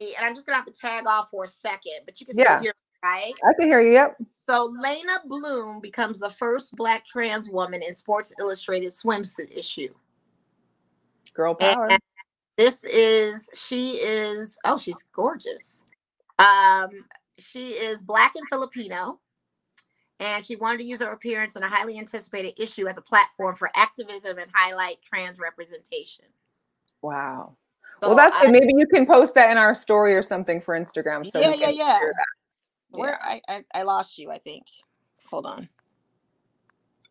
And I'm just gonna have to tag off for a second, but you can still hear right? I can hear you. Yep. So Leyna Bloom becomes the first Black trans woman in Sports Illustrated swimsuit issue. Girl power. And this is she is oh she's gorgeous. Um, she is Black and Filipino, and she wanted to use her appearance in a highly anticipated issue as a platform for activism and highlight trans representation. Wow. So well, that's good. Maybe you can post that in our story or something for Instagram. So yeah, yeah, yeah. Where I, I I lost you, I think. Hold on.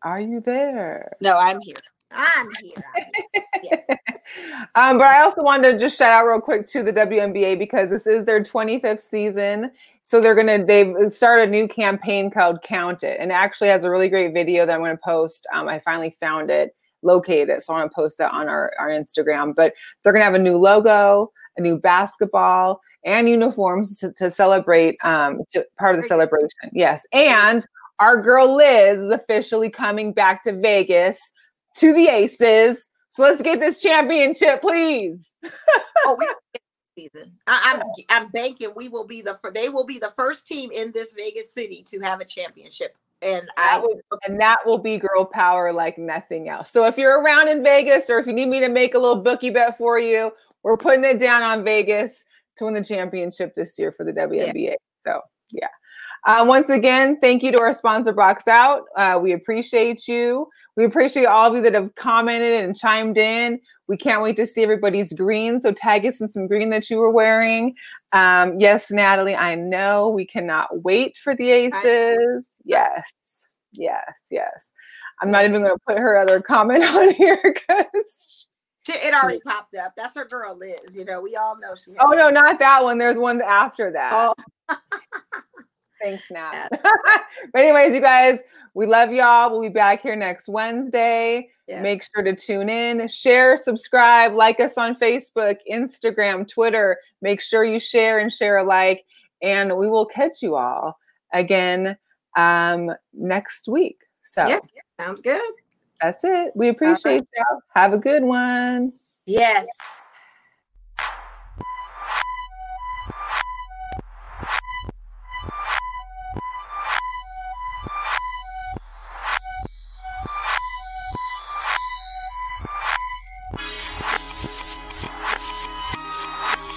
Are you there? No, I'm here. I'm here. Yeah. *laughs* um, but I also wanted to just shout out real quick to the WNBA because this is their 25th season. So they're gonna they've started a new campaign called Count It, and it actually has a really great video that I'm gonna post. Um, I finally found it, located it, so I want to post that on our, our Instagram. But they're gonna have a new logo, a new basketball, and uniforms to, to celebrate um, to, part of the celebration. Yes. And our girl Liz is officially coming back to Vegas to the Aces. So let's get this championship, please. oh, we *laughs* season. I, am I'm, I'm banking we will be the they will be the first team in this Vegas city to have a championship. And that I will, and that will be girl power like nothing else. So if you're around in Vegas or if you need me to make a little bookie bet for you, we're putting it down on Vegas to win the championship this year for the WNBA. Yeah. So yeah. Uh, once again, thank you to our sponsor, Box Out. Uh, we appreciate you. We appreciate all of you that have commented and chimed in. We can't wait to see everybody's green. So tag us in some green that you were wearing. Um, yes, Natalie, I know we cannot wait for the Aces. *laughs* Yes, yes, yes. I'm not even going to put her other comment *laughs* on here because it already popped up. That's her girl, Liz. You know, we all know she. Oh no, not that one. There's one after that. Oh. *laughs* Thanks, Nat. *laughs* but anyways, you guys, we love y'all. We'll be back here next Wednesday. Yes. Make sure to tune in, share, subscribe, like us on Facebook, Instagram, Twitter. Make sure you share and share alike, and we will catch you all again um, next week. So, yeah, sounds good. That's it. We appreciate y'all. Have a good one. Yes.